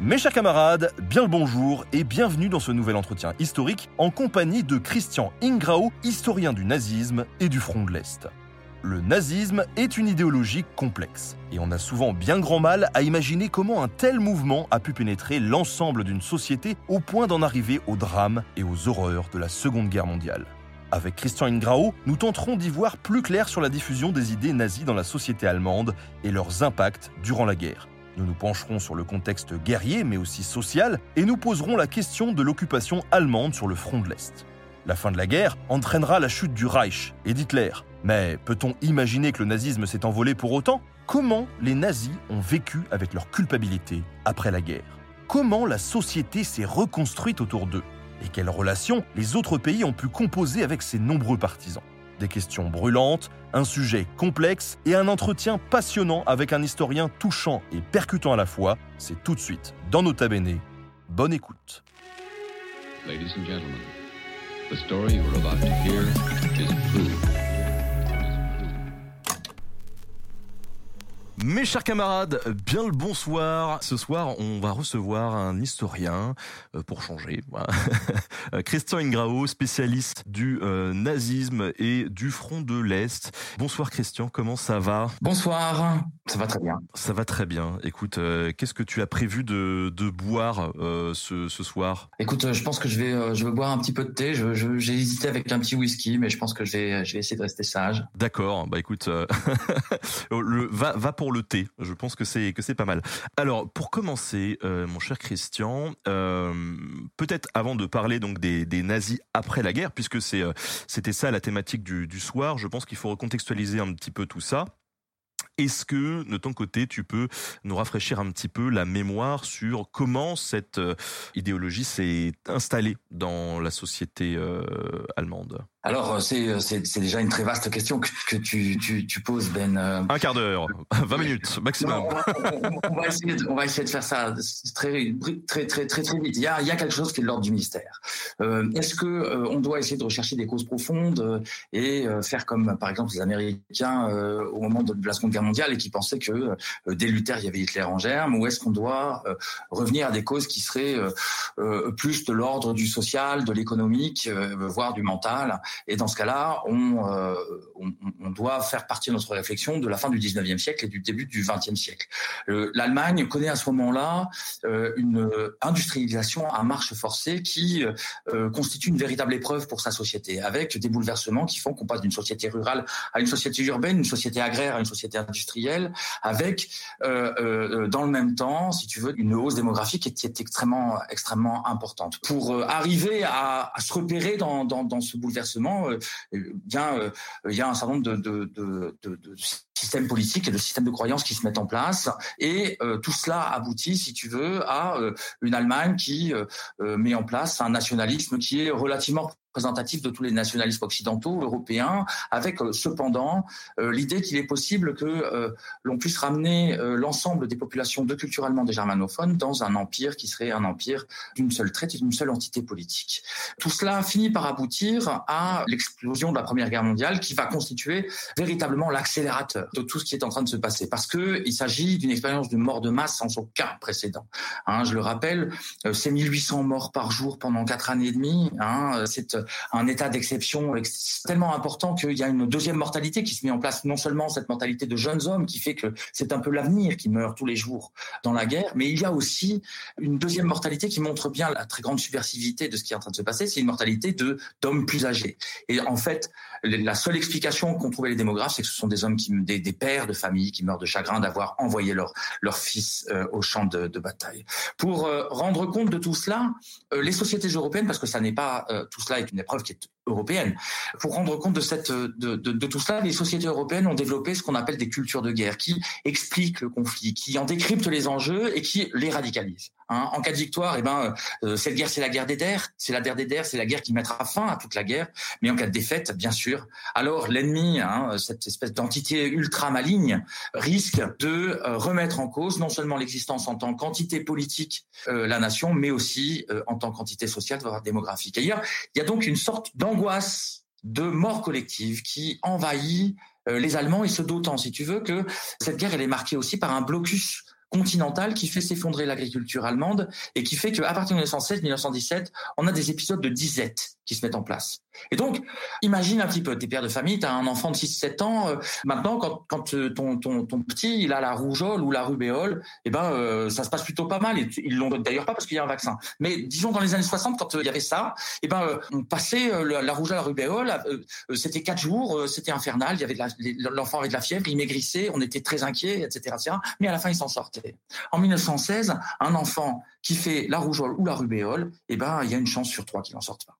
Mes chers camarades, bien le bonjour et bienvenue dans ce nouvel entretien historique en compagnie de Christian Ingrao, historien du nazisme et du Front de l'Est. Le nazisme est une idéologie complexe et on a souvent bien grand mal à imaginer comment un tel mouvement a pu pénétrer l'ensemble d'une société au point d'en arriver au drame et aux horreurs de la Seconde Guerre mondiale. Avec Christian Ingrao, nous tenterons d'y voir plus clair sur la diffusion des idées nazies dans la société allemande et leurs impacts durant la guerre. Nous nous pencherons sur le contexte guerrier mais aussi social et nous poserons la question de l'occupation allemande sur le front de l'Est. La fin de la guerre entraînera la chute du Reich et d'Hitler. Mais peut-on imaginer que le nazisme s'est envolé pour autant? Comment les nazis ont vécu avec leur culpabilité après la guerre? Comment la société s'est reconstruite autour d'eux? Et quelles relations les autres pays ont pu composer avec ces nombreux partisans? Des questions brûlantes, un sujet complexe et un entretien passionnant avec un historien touchant et percutant à la fois, c'est tout de suite dans Nota Bene. Bonne écoute. Mes chers camarades, bien le bonsoir. Ce soir, on va recevoir un historien, euh, pour changer. Christian Ingrao, spécialiste du euh, nazisme et du front de l'Est. Bonsoir Christian, comment ça va? Bonsoir, ça va très bien. Ça va très bien. Écoute, euh, qu'est-ce que tu as prévu de, de boire ce, ce soir? Écoute, je pense que je vais, je vais boire un petit peu de thé. Je- je- J'ai hésité avec un petit whisky, mais je pense que je vais, je vais essayer de rester sage. D'accord, bah écoute, le, va, va pour le thé. Je pense que c'est que c'est pas mal. Alors, pour commencer, euh, mon cher Christian, euh, peut-être avant de parler donc des, des nazis après la guerre, puisque c'est euh, c'était ça la thématique du, du soir, je pense qu'il faut recontextualiser un petit peu tout ça. Est-ce que, de ton côté, tu peux nous rafraîchir un petit peu la mémoire sur comment cette idéologie s'est installée dans la société allemande? Alors, euh, c'est, euh, c'est, déjà une très vaste question que, que tu, tu, tu poses, Ben. Euh, Un quart d'heure, 20 minutes maximum. non, on, va, on- on va essayer de, on va essayer de faire ça très, très, très, très, très vite. Il y a, il y a quelque chose qui est de l'ordre du mystère. Euh, est-ce que euh, on doit essayer de rechercher des causes profondes et euh, faire comme, par exemple, les Américains au moment de la Seconde Guerre mondiale et qui pensaient que dès Luther, il y avait Hitler en germe, ou est-ce qu'on doit revenir à des causes qui seraient plus de l'ordre du social, de l'économique, voire du mental? Et dans ce cas-là, on, euh, on, on doit faire partie de notre réflexion de la fin du 19e siècle et du début du 20e siècle. L'Allemagne connaît à ce moment-là euh, une industrialisation à marche forcée qui euh, constitue une véritable épreuve pour sa société, avec des bouleversements qui font qu'on passe d'une société rurale à une société urbaine, une société agraire à une société industrielle, avec euh, euh, dans le même temps, si tu veux, une hausse démographique qui est extrêmement extrêmement importante. Pour euh, arriver à, à se repérer dans, dans, dans ce bouleversement, euh, eh bien, euh, il y a un certain nombre de, de, de systèmes politiques et de systèmes de croyances qui se mettent en place, et euh, tout cela aboutit, si tu veux, à euh, une Allemagne qui euh, met en place un nationalisme qui est relativement représentatif de tous les nationalismes occidentaux, européens, avec cependant euh, l'idée qu'il est possible que euh, l'on puisse ramener euh, l'ensemble des populations de culture allemande et germanophones dans un empire qui serait un empire d'une seule traite et d'une seule entité politique. Tout cela finit par aboutir à l'explosion de la Première Guerre mondiale qui va constituer véritablement l'accélérateur de tout ce qui est en train de se passer parce que il s'agit d'une expérience de mort de masse sans aucun précédent. Hein, je le rappelle, euh, c'est 1800 morts par jour pendant quatre années et demie. Hein, c'est un état d'exception tellement important qu'il y a une deuxième mortalité qui se met en place. Non seulement cette mortalité de jeunes hommes qui fait que c'est un peu l'avenir qui meurt tous les jours dans la guerre, mais il y a aussi une deuxième mortalité qui montre bien la très grande subversivité de ce qui est en train de se passer. C'est une mortalité d'hommes plus âgés. Et en fait, la seule explication qu'ont trouvé les démographes, c'est que ce sont des hommes qui, des, des pères de famille qui meurent de chagrin d'avoir envoyé leur leur fils euh, au champ de, bataille. Pour euh, rendre compte de tout cela, euh, les sociétés européennes, parce que ça n'est pas tout cela est une épreuve qui est européenne. Pour rendre compte de cette de, de, tout cela, les sociétés européennes ont développé ce qu'on appelle des cultures de guerre, qui expliquent le conflit, qui en décryptent les enjeux et qui les radicalisent. Hein. En cas de victoire, eh ben cette guerre, c'est la guerre des der, c'est la guerre des c'est la guerre qui mettra fin à toute la guerre. Mais en cas de défaite, bien sûr, alors l'ennemi, hein, cette espèce d'entité ultra maligne, risque de euh, remettre en cause non seulement l'existence en tant qu'entité politique, euh, la nation, mais aussi euh, en tant qu'entité sociale, voire démographique. il y a donc une sorte d'angoisse de mort collective qui envahit les Allemands et ce d'autant, si tu veux, que cette guerre elle est marquée aussi par un blocus continentale qui fait s'effondrer l'agriculture allemande et qui fait qu'à partir de 1916-1917, on a des épisodes de disette qui se mettent en place. Et donc, imagine un petit peu, t'es père de famille, t'as un enfant de 6-7 ans, euh, maintenant, quand, quand euh, ton, ton, petit, il a la rougeole ou la rubéole, eh ben, euh, ça se passe plutôt pas mal. Et ils l'ont d'ailleurs pas parce qu'il y a un vaccin. Mais disons, dans les années 60, quand il y avait ça, eh ben, on passait la, rougeole, la rubéole, c'était quatre jours, c'était infernal, l'enfant avait de la fièvre, il maigrissait, on était très inquiets, etc., etc. Mais à la fin, il s'en sortait. En 1916, un enfant qui fait la rougeole ou la rubéole, eh ben, il y a une chance sur trois qu'il en sorte pas.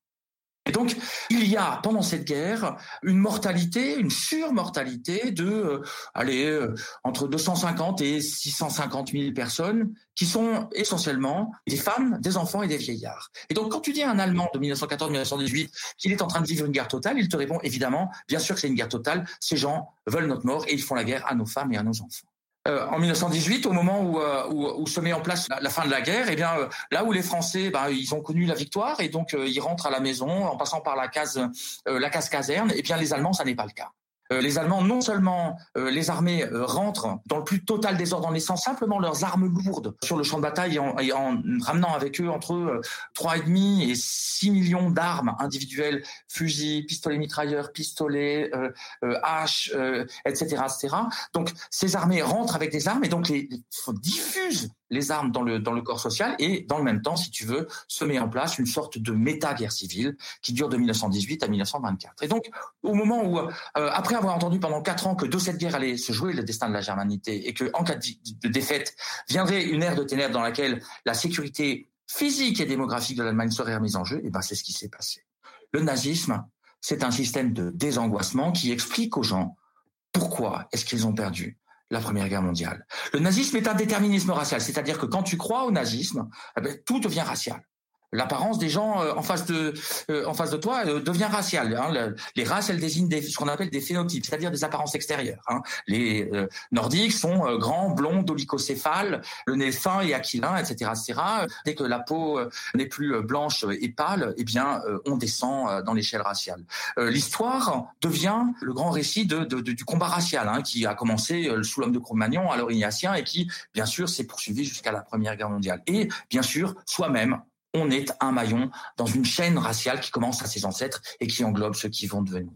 Et donc, il y a pendant cette guerre une mortalité, une surmortalité de, euh, allez, euh, entre 250 et 650 000 personnes qui sont essentiellement des femmes, des enfants et des vieillards. Et donc, quand tu dis à un Allemand de 1914-1918 qu'il est en train de vivre une guerre totale, il te répond évidemment, bien sûr que c'est une guerre totale, ces gens veulent notre mort et ils font la guerre à nos femmes et à nos enfants. Euh, en 1918, au moment où, euh, où, où, se met en place la, fin de la guerre, eh bien euh, là où les Français, ben, ils ont connu la victoire et donc ils rentrent à la maison en passant par la case, la case caserne, eh bien les Allemands, ça n'est pas le cas. Euh, les Allemands, non seulement euh, les armées euh, rentrent dans le plus total désordre en laissant simplement leurs armes lourdes sur le champ de bataille et en, ramenant avec eux entre 3,5 et 6 millions d'armes individuelles, fusils, pistolets mitrailleurs, pistolets, haches, etc., etc. Donc ces armées rentrent avec des armes et donc les, les diffusent les armes dans le, dans le corps social et dans le même temps, si tu veux, se met en place une sorte de méta-guerre civile qui dure de 1918 à 1924. Et donc, au moment où, euh, après avoir entendu pendant quatre ans que de cette guerre allait se jouer le destin de la germanité et que en cas de défaite viendrait une ère de ténèbres dans laquelle la sécurité physique et démographique de l'Allemagne serait remise en jeu, et ben c'est ce qui s'est passé. Le nazisme, c'est un système de désangoissement qui explique aux gens pourquoi est-ce qu'ils ont perdu la Première Guerre mondiale. Le nazisme est un déterminisme racial, c'est-à-dire que quand tu crois au nazisme, eh ben, tout devient racial l'apparence des gens euh, en face de euh, en face de toi euh, devient raciale. Hein. les races, elles désignent des, ce qu'on appelle des phénotypes, c'est-à-dire des apparences extérieures. Hein. Les nordiques sont grands, blonds, dolicocéphales, le nez fin et aquilin, etc., etc. Dès que la peau n'est plus blanche et pâle, eh bien, on descend dans l'échelle raciale. L'histoire devient le grand récit de, de, du combat racial, hein, qui a commencé sous l'homme de Cro-Magnon, alors ignatien, et qui, bien sûr, s'est poursuivi jusqu'à la Première Guerre mondiale. Et, bien sûr, soi-même, on est un maillon dans une chaîne raciale qui commence à ses ancêtres et qui englobe ceux qui vont devenir.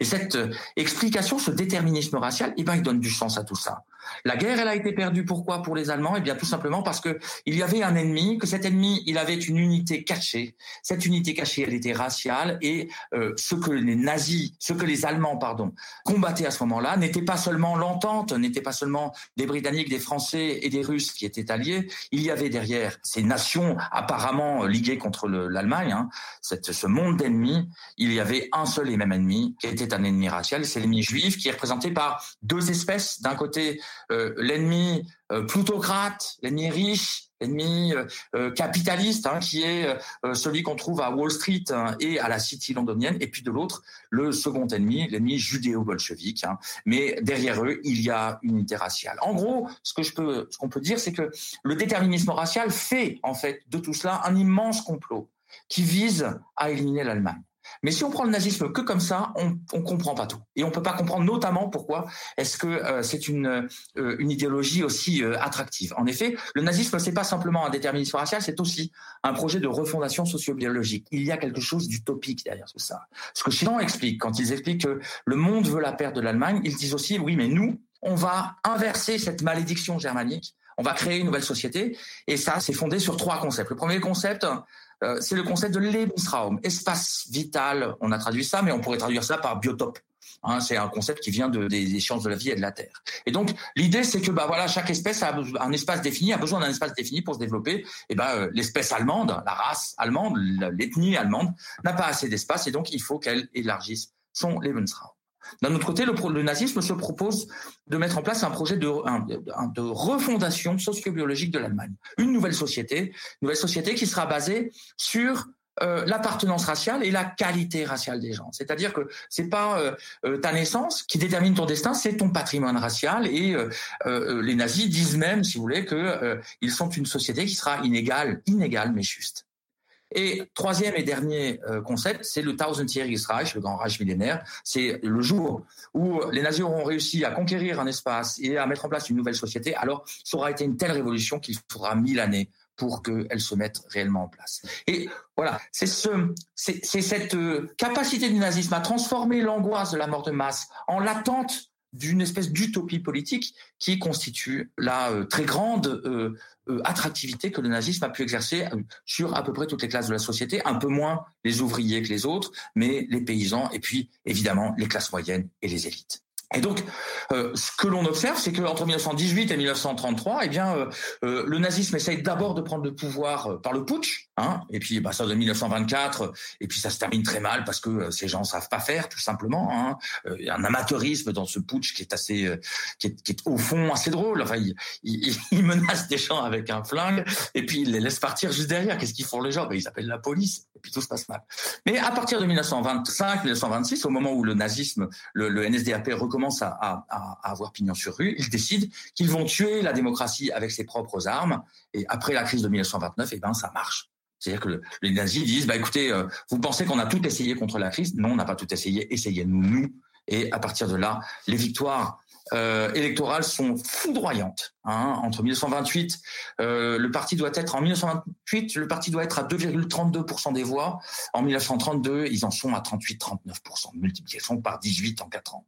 Et cette euh, explication, ce déterminisme racial, eh ben, il donne du sens à tout ça. La guerre, elle a été perdue. Pourquoi? Pour les Allemands? Eh bien, tout simplement parce que il y avait un ennemi, que cet ennemi, il avait une unité cachée. Cette unité cachée, elle était raciale et euh, ce que les nazis, ce que les Allemands, pardon, combattaient à ce moment-là, n'était pas seulement l'entente, n'était pas seulement des Britanniques, des Français et des Russes qui étaient alliés. Il y avait derrière ces nations apparemment liguées contre l'Allemagne, hein, ce monde d'ennemis. Il y avait un seul et même ennemi qui était un ennemi racial, c'est l'ennemi juif, qui est représenté par deux espèces. D'un côté, l'ennemi euh, plutocrate, l'ennemi riche, l'ennemi euh, capitaliste, hein, qui est celui qu'on trouve à Wall Street hein, et à la City londonienne, et puis de l'autre, le second ennemi, l'ennemi judéo-bolchevique. Hein. Mais derrière eux, il y a une unité raciale. En gros, ce que je qu'on peut dire, c'est que le déterminisme racial fait en fait de tout cela un immense complot qui vise à éliminer l'Allemagne. Mais si on prend le nazisme que comme ça, on on comprend pas tout. Et on peut pas comprendre notamment pourquoi est-ce que euh, c'est une euh, une idéologie aussi euh, attractive. En effet, le nazisme c'est pas simplement un déterminisme racial, c'est aussi un projet de refondation sociobiologique. Il y a quelque chose d'utopique derrière tout ça. Ce que Chiron explique quand ils expliquent que le monde veut la perte de l'Allemagne, ils disent aussi oui, mais nous, on va inverser cette malédiction germanique. On va créer une nouvelle société et ça, c'est fondé sur trois concepts. Le premier concept, euh, c'est le concept de Lebensraum, espace vital. On a traduit ça, mais on pourrait traduire ça par biotope. Hein, c'est un concept qui vient de, des, sciences de la vie et de la terre. Et donc l'idée c'est que bah voilà chaque espèce a un espace défini, a besoin d'un espace défini pour se développer. Et ben l'espèce allemande, la race allemande, l'ethnie allemande n'a pas assez d'espace et donc il faut qu'elle élargisse son Lebensraum. D'un autre côté, le, le, nazisme se propose de mettre en place un projet de, de refondation sociobiologique de l'Allemagne. Une nouvelle société, une nouvelle société qui sera basée sur euh, l'appartenance raciale et la qualité raciale des gens. C'est-à-dire que c'est pas euh, euh, ta naissance qui détermine ton destin, c'est ton patrimoine racial. Et les nazis disent même, si vous voulez, que ils sont une société qui sera inégale, inégale mais juste. Et troisième et dernier euh, concept, c'est le Tausendjähriges le grand Reich millénaire. C'est le jour où les nazis auront réussi à conquérir un espace et à mettre en place une nouvelle société. Alors, ça aura été une telle révolution qu'il faudra mille années pour qu'elle se mette réellement en place. Et voilà, c'est ce, c'est cette euh, capacité du nazisme à transformer l'angoisse de la mort de masse en l'attente d'une espèce d'utopie politique qui constitue la euh, très grande euh, euh, attractivité que le nazisme a pu exercer sur à peu près toutes les classes de la société, un peu moins les ouvriers que les autres, mais les paysans et puis évidemment les classes moyennes et les élites. Et donc, euh, ce que l'on observe, c'est qu'entre 1918 et 1933, eh bien, euh, euh, le nazisme essaye d'abord de prendre le pouvoir par le putsch, hein, et puis bah, ça de 1924, et puis ça se termine très mal parce que ces gens savent pas faire, tout simplement. Hein. Il y a un amateurisme dans ce putsch qui est assez, qui est, au fond assez drôle. Enfin, il, il, menace des gens avec un flingue, et puis il les laisse partir juste derrière. Qu'est-ce qu'ils font les gens? Ben, Ils appellent la police, et puis tout se passe mal. Mais à partir de 1925-1926, au moment où le nazisme, le, le NSDAP recommence à, avoir pignon sur rue, ils décident qu'ils vont tuer la démocratie avec ses propres armes. Et après la crise de 1929, eh ben ça marche. C'est-à-dire que les nazis disent, bah écoutez, euh, vous pensez qu'on a tout essayé contre la crise? Non, on n'a pas tout essayé. Essayez-nous nous. Et à partir de là, les victoires euh, électorales sont foudroyantes. Hein. Entre 1928, euh, le parti doit être en 1928, le parti doit être à 2,32% des voix. En 1932, ils en sont à 38-39%, multiplication par 18 en 4 ans.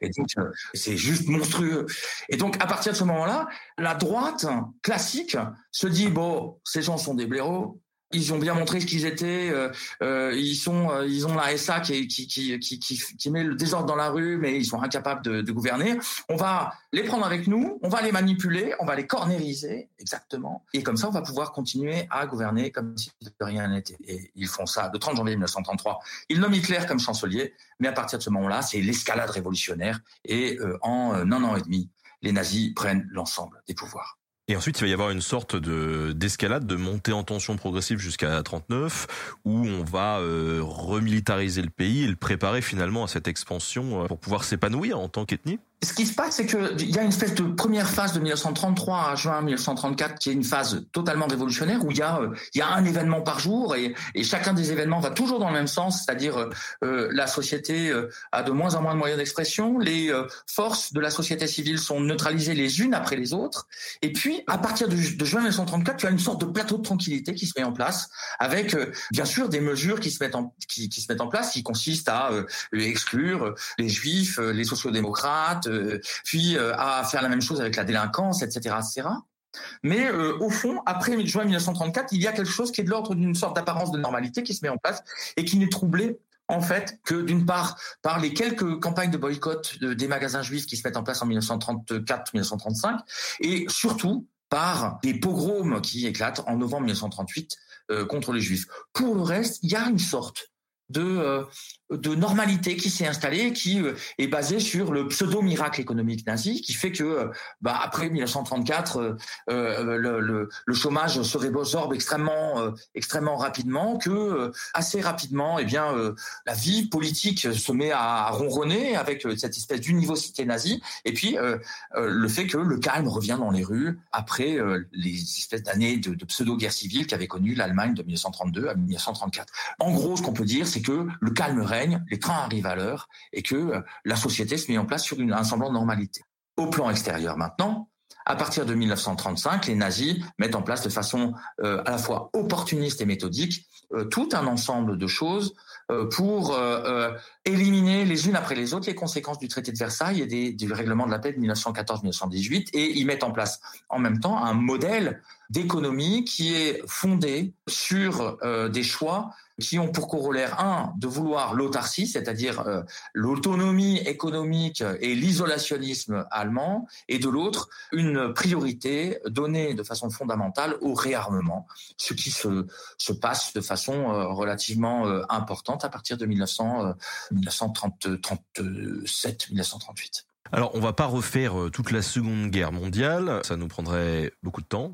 Et donc, euh, c'est juste monstrueux. Et donc, à partir de ce moment-là, la droite classique se dit, bon, ces gens sont des blaireaux, ils ont bien montré ce qu'ils étaient. Euh, euh, ils sont, euh, ils ont la SA qui, qui, qui, qui, qui, met le désordre dans la rue, mais ils sont incapables de, de, gouverner. On va les prendre avec nous, on va les manipuler, on va les cornériser, exactement. Et comme ça, on va pouvoir continuer à gouverner comme si de rien n'était. Et ils font ça le 30 janvier 1933. Ils nomment Hitler comme chancelier, mais à partir de ce moment-là, c'est l'escalade révolutionnaire. Et en un an et demi, les nazis prennent l'ensemble des pouvoirs. Et ensuite, il va y avoir une sorte de d'escalade, de montée en tension progressive jusqu'à 39, où on va euh, remilitariser le pays et le préparer finalement à cette expansion euh, pour pouvoir s'épanouir en tant qu'ethnie ce qui se passe, c'est qu'il y a une espèce de première phase de 1933 à juin 1934 qui est une phase totalement révolutionnaire où il y a, euh, y a un événement par jour et, chacun des événements va toujours dans le même sens, c'est-à-dire euh, euh la société euh, a de moins en moins de moyens d'expression, les forces de la société civile sont neutralisées les unes après les autres, et puis à partir de, juin 1934, tu as une sorte de plateau de tranquillité qui se met en place avec bien sûr des mesures qui se mettent en qui se mettent en place, qui consistent à exclure les juifs, les sociodémocrates euh, puis euh, à faire la même chose avec la délinquance, etc., etc. Mais euh, au fond, après juin 1934, il y a quelque chose qui est de l'ordre d'une sorte d'apparence de normalité qui se met en place et qui n'est troublé en fait que d'une part par les quelques campagnes de boycott des magasins juifs qui se mettent en place en 1934-1935 et surtout par les pogroms qui éclatent en novembre 1938 contre les juifs. Pour le reste, il y a une sorte de de normalité qui s'est installée, qui euh, est basée sur le pseudo-miracle économique nazi, qui fait que euh, bah, après 1934, euh, euh, le, le, le, chômage se résorbe extrêmement, euh, extrêmement rapidement, que assez rapidement, eh bien, la vie politique se met à ronronner avec cette espèce d'univocité nazie, et puis le fait que le calme revient dans les rues après les espèces d'années de, de pseudo-guerre civile qu'avait connu l'Allemagne de 1932 à 1934. En gros, ce qu'on peut dire, c'est que le calme les trains arrivent à l'heure et que euh, la société se met en place sur une, un semblant de normalité. Au plan extérieur maintenant, à partir de 1935, les nazis mettent en place de façon euh, à la fois opportuniste et méthodique euh, tout un ensemble de choses pour éliminer les unes après les autres les conséquences du traité de Versailles et du règlement de la paix de 1914-1918 et ils mettent en place en même temps un modèle d'économie qui est fondé sur euh, des choix qui ont pour corollaire un de vouloir l'autarcie, c'est-à-dire euh, l'autonomie économique et l'isolationnisme allemand, et de l'autre une priorité donnée de façon fondamentale au réarmement, ce qui se, se passe de façon euh, relativement importante à partir de 1900, 1937-1938. Alors, on va pas refaire euh, toute la Seconde Guerre mondiale, ça nous prendrait beaucoup de temps.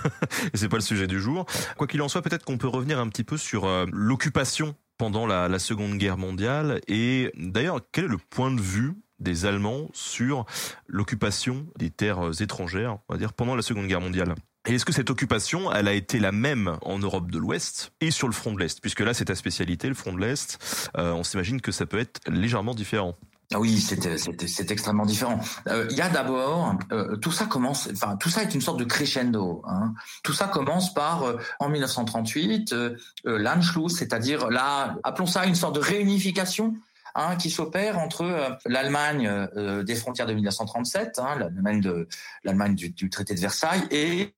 Et c'est pas le sujet du jour. Quoi qu'il en soit, peut-être qu'on peut revenir un petit peu sur euh, l'occupation pendant la, Seconde Guerre mondiale. Et d'ailleurs, quel est le point de vue des Allemands sur l'occupation des terres étrangères, on va dire, pendant la Seconde Guerre mondiale? Et est-ce que cette occupation, elle a été la même en Europe de l'Ouest et sur le front de l'Est? Puisque là, c'est ta spécialité, le front de l'Est. Euh, on s'imagine que ça peut être légèrement différent. Ah oui, c'est extrêmement différent. Euh, il y a d'abord euh, tout ça commence, enfin tout ça est une sorte de crescendo. Hein. Tout ça commence par euh, en 1938 euh, l'Anschluss, c'est-à-dire là, appelons ça une sorte de réunification Hein, qui s'opère entre euh, l'Allemagne euh, des frontières de 1937, hein, l'Allemagne de l'Allemagne du, traité de Versailles, et,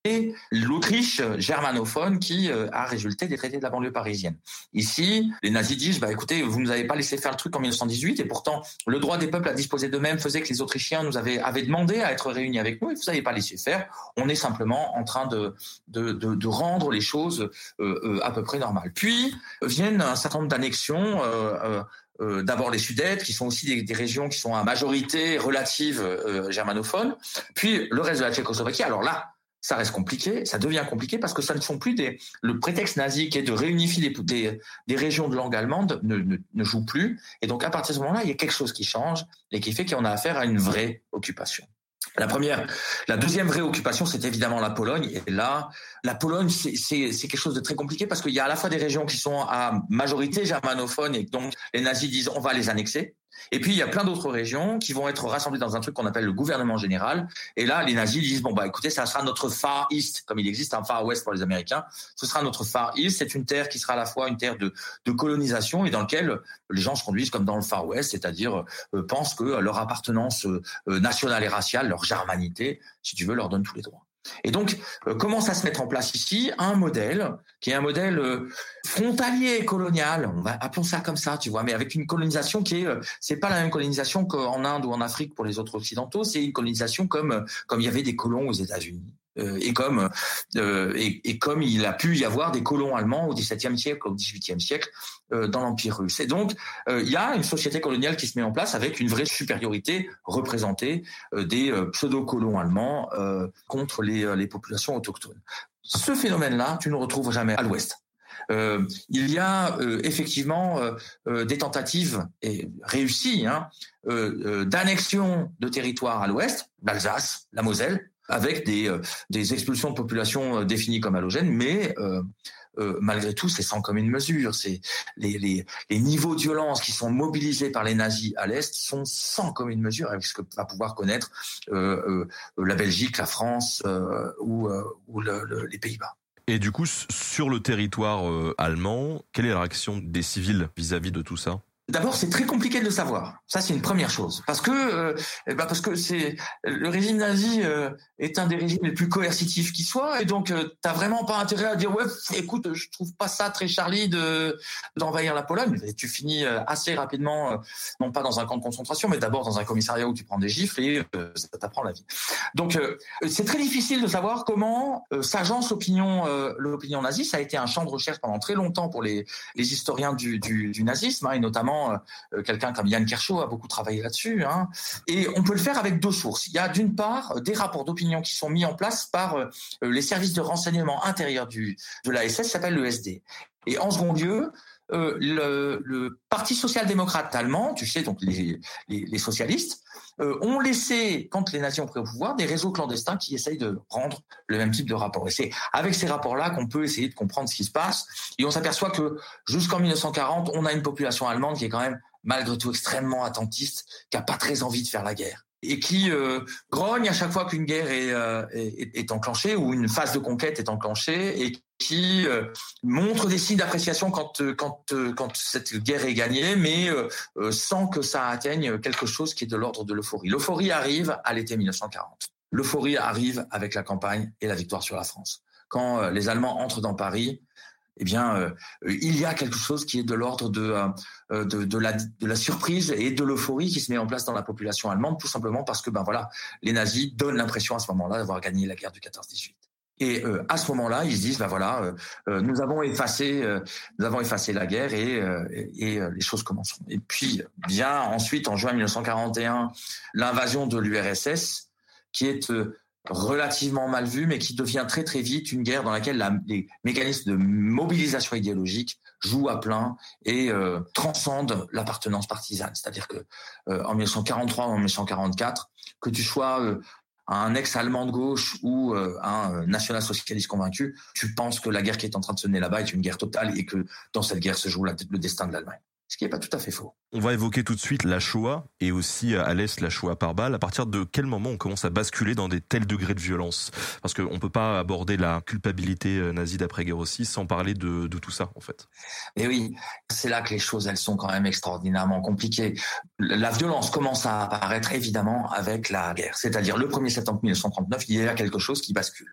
l'Autriche germanophone qui euh, a résulté des traités de la banlieue parisienne. Ici, les nazis disent bah écoutez, vous nous avez pas laissé faire le truc en 1918, et pourtant le droit des peuples à disposer d'eux-mêmes faisait que les Autrichiens nous avaient, avaient demandé à être réunis avec nous, et vous n'avez pas laissé faire. On est simplement en train de de, de, de rendre les choses euh, à peu près normales. Puis viennent un certain nombre d'annexions. Euh, d'abord les Sudètes, qui sont aussi des, des, régions qui sont à majorité relative euh, germanophone, puis le reste de la Tchécoslovaquie. Alors là, ça reste compliqué, ça devient compliqué parce que ça ne sont plus des le prétexte nazi qui est de réunifier des, des, des régions de langue allemande ne, ne, ne, joue plus et donc à partir de ce moment-là il y a quelque chose qui change et qui fait qu'on a affaire à une vraie occupation. La première, la deuxième vraie c'est évidemment la Pologne. Et là, la Pologne, c'est quelque chose de très compliqué parce qu'il y a à la fois des régions qui sont à majorité germanophone et donc les nazis disent on va les annexer. Et puis il y a plein d'autres régions qui vont être rassemblées dans un truc qu'on appelle le gouvernement général. Et là, les nazis disent bon bah écoutez, ça sera notre Far East, comme il existe un Far West pour les Américains. Ce sera notre Far East. C'est une terre qui sera à la fois une terre de, de colonisation et dans laquelle les gens se conduisent comme dans le Far West, c'est-à-dire euh, pensent que leur appartenance euh, nationale et raciale, leur germanité, si tu veux, leur donne tous les droits. Et donc, euh, commence à se mettre en place ici? Un modèle qui est un modèle euh, frontalier colonial, on va appelons ça comme ça, tu vois, mais avec une colonisation qui est, euh, c'est pas la même colonisation qu'en Inde ou en Afrique pour les autres occidentaux, c'est une colonisation comme euh, comme il y avait des colons aux États-Unis. Euh, et comme euh, et, comme il a pu y avoir des colons allemands au XVIIe siècle, au XVIIIe siècle euh, dans l'Empire russe. Et donc il y a une société coloniale qui se met en place avec une vraie supériorité représentée des pseudo-colons allemands contre les, populations autochtones. Ce phénomène-là, tu ne le retrouves jamais à l'Ouest. Il y a effectivement des tentatives et réussies hein, d'annexion de territoires à l'ouest, l'Alsace, la Moselle, avec des, euh, des expulsions de population euh, définies comme halogènes, mais euh, malgré tout, c'est sans commune mesure. C'est les, les, niveaux de violence qui sont mobilisés par les nazis à l'est sont sans commune mesure avec ce que va pouvoir connaître la Belgique, la France ou, ou le, le, les Pays-Bas. Et du coup, sur le territoire allemand, quelle est la réaction des civils vis-à-vis -vis de tout ça? D'abord, c'est très compliqué de le savoir. Ça, c'est une première chose, parce que euh, bah parce que c'est le régime nazi euh, est un des régimes les plus coercitifs qui soit, et donc euh, t'as vraiment pas intérêt à dire ouais, écoute, je trouve pas ça très Charlie de d'envahir la Pologne. Et tu finis euh, assez rapidement, non pas dans un camp de concentration, mais d'abord dans un commissariat où tu prends des gifles et ça t'apprend la vie. Donc c'est très difficile de savoir comment s'agence l'opinion l'opinion nazie. Ça a été un champ de recherche pendant très longtemps pour les les historiens du du, du nazisme, hein, et notamment notamment quelqu'un comme Yann Kershaw a beaucoup travaillé là-dessus. Hein. Et on peut le faire avec deux sources. Il y a d'une part des rapports d'opinion qui sont mis en place par les services de renseignement intérieur du, de l'ASS, s'appelle le SD. Et en second lieu, euh, le, Parti social-démocrate allemand, tu sais, donc les, socialistes, euh, ont laissé, quand les nazis ont pris au pouvoir, des réseaux clandestins qui essayent de rendre le même type de rapport. Et c'est avec ces rapports-là qu'on peut essayer de comprendre ce qui se passe. Et on s'aperçoit que jusqu'en 1940, on a une population allemande qui est quand même malgré tout extrêmement attentiste, qui a pas très envie de faire la guerre et qui euh, grogne à chaque fois qu'une guerre est, euh, est, est, enclenchée ou une phase de conquête est enclenchée et qui euh, montre des signes d'appréciation quand, euh, quand, euh, quand cette guerre est gagnée, mais sans que ça atteigne quelque chose qui est de l'ordre de l'euphorie. L'euphorie arrive à l'été 1940. L'euphorie arrive avec la campagne et la victoire sur la France. Quand les Allemands entrent dans Paris, eh bien, il y a quelque chose qui est de l'ordre de, de, de, la, de la surprise et de l'euphorie qui se met en place dans la population allemande, tout simplement parce que, ben voilà, les nazis donnent l'impression à ce moment-là d'avoir gagné la guerre du 14-18. Et euh, à ce moment-là, ils se disent, ben voilà, euh, euh, nous avons effacé, nous avons effacé la guerre et, et, les choses commenceront. Et puis, bien ensuite, en juin 1941, l'invasion de l'URSS, qui est relativement mal vue, mais qui devient très très vite une guerre dans laquelle la, les mécanismes de mobilisation idéologique jouent à plein et transcendent l'appartenance partisane. C'est-à-dire que en 1943 ou en 1944, que tu sois un ex-allemand de gauche ou euh, un euh, national-socialiste convaincu, tu penses que la guerre qui est en train de se mener là-bas est une guerre totale et que dans cette guerre se joue le destin de l'Allemagne ce qui n'est pas tout à fait faux. On va évoquer tout de suite la Shoah et aussi à l'Est la Shoah par balle. À partir de quel moment on commence à basculer dans des tels degrés de violence? Parce qu'on ne peut pas aborder la culpabilité euh, nazie d'après-guerre aussi sans parler de, de, tout ça en fait. Et oui, c'est là que les choses elles sont quand même extraordinairement compliquées. La violence commence à apparaître évidemment avec la guerre. C'est-à-dire le 1er septembre 1939, il y a quelque chose qui bascule.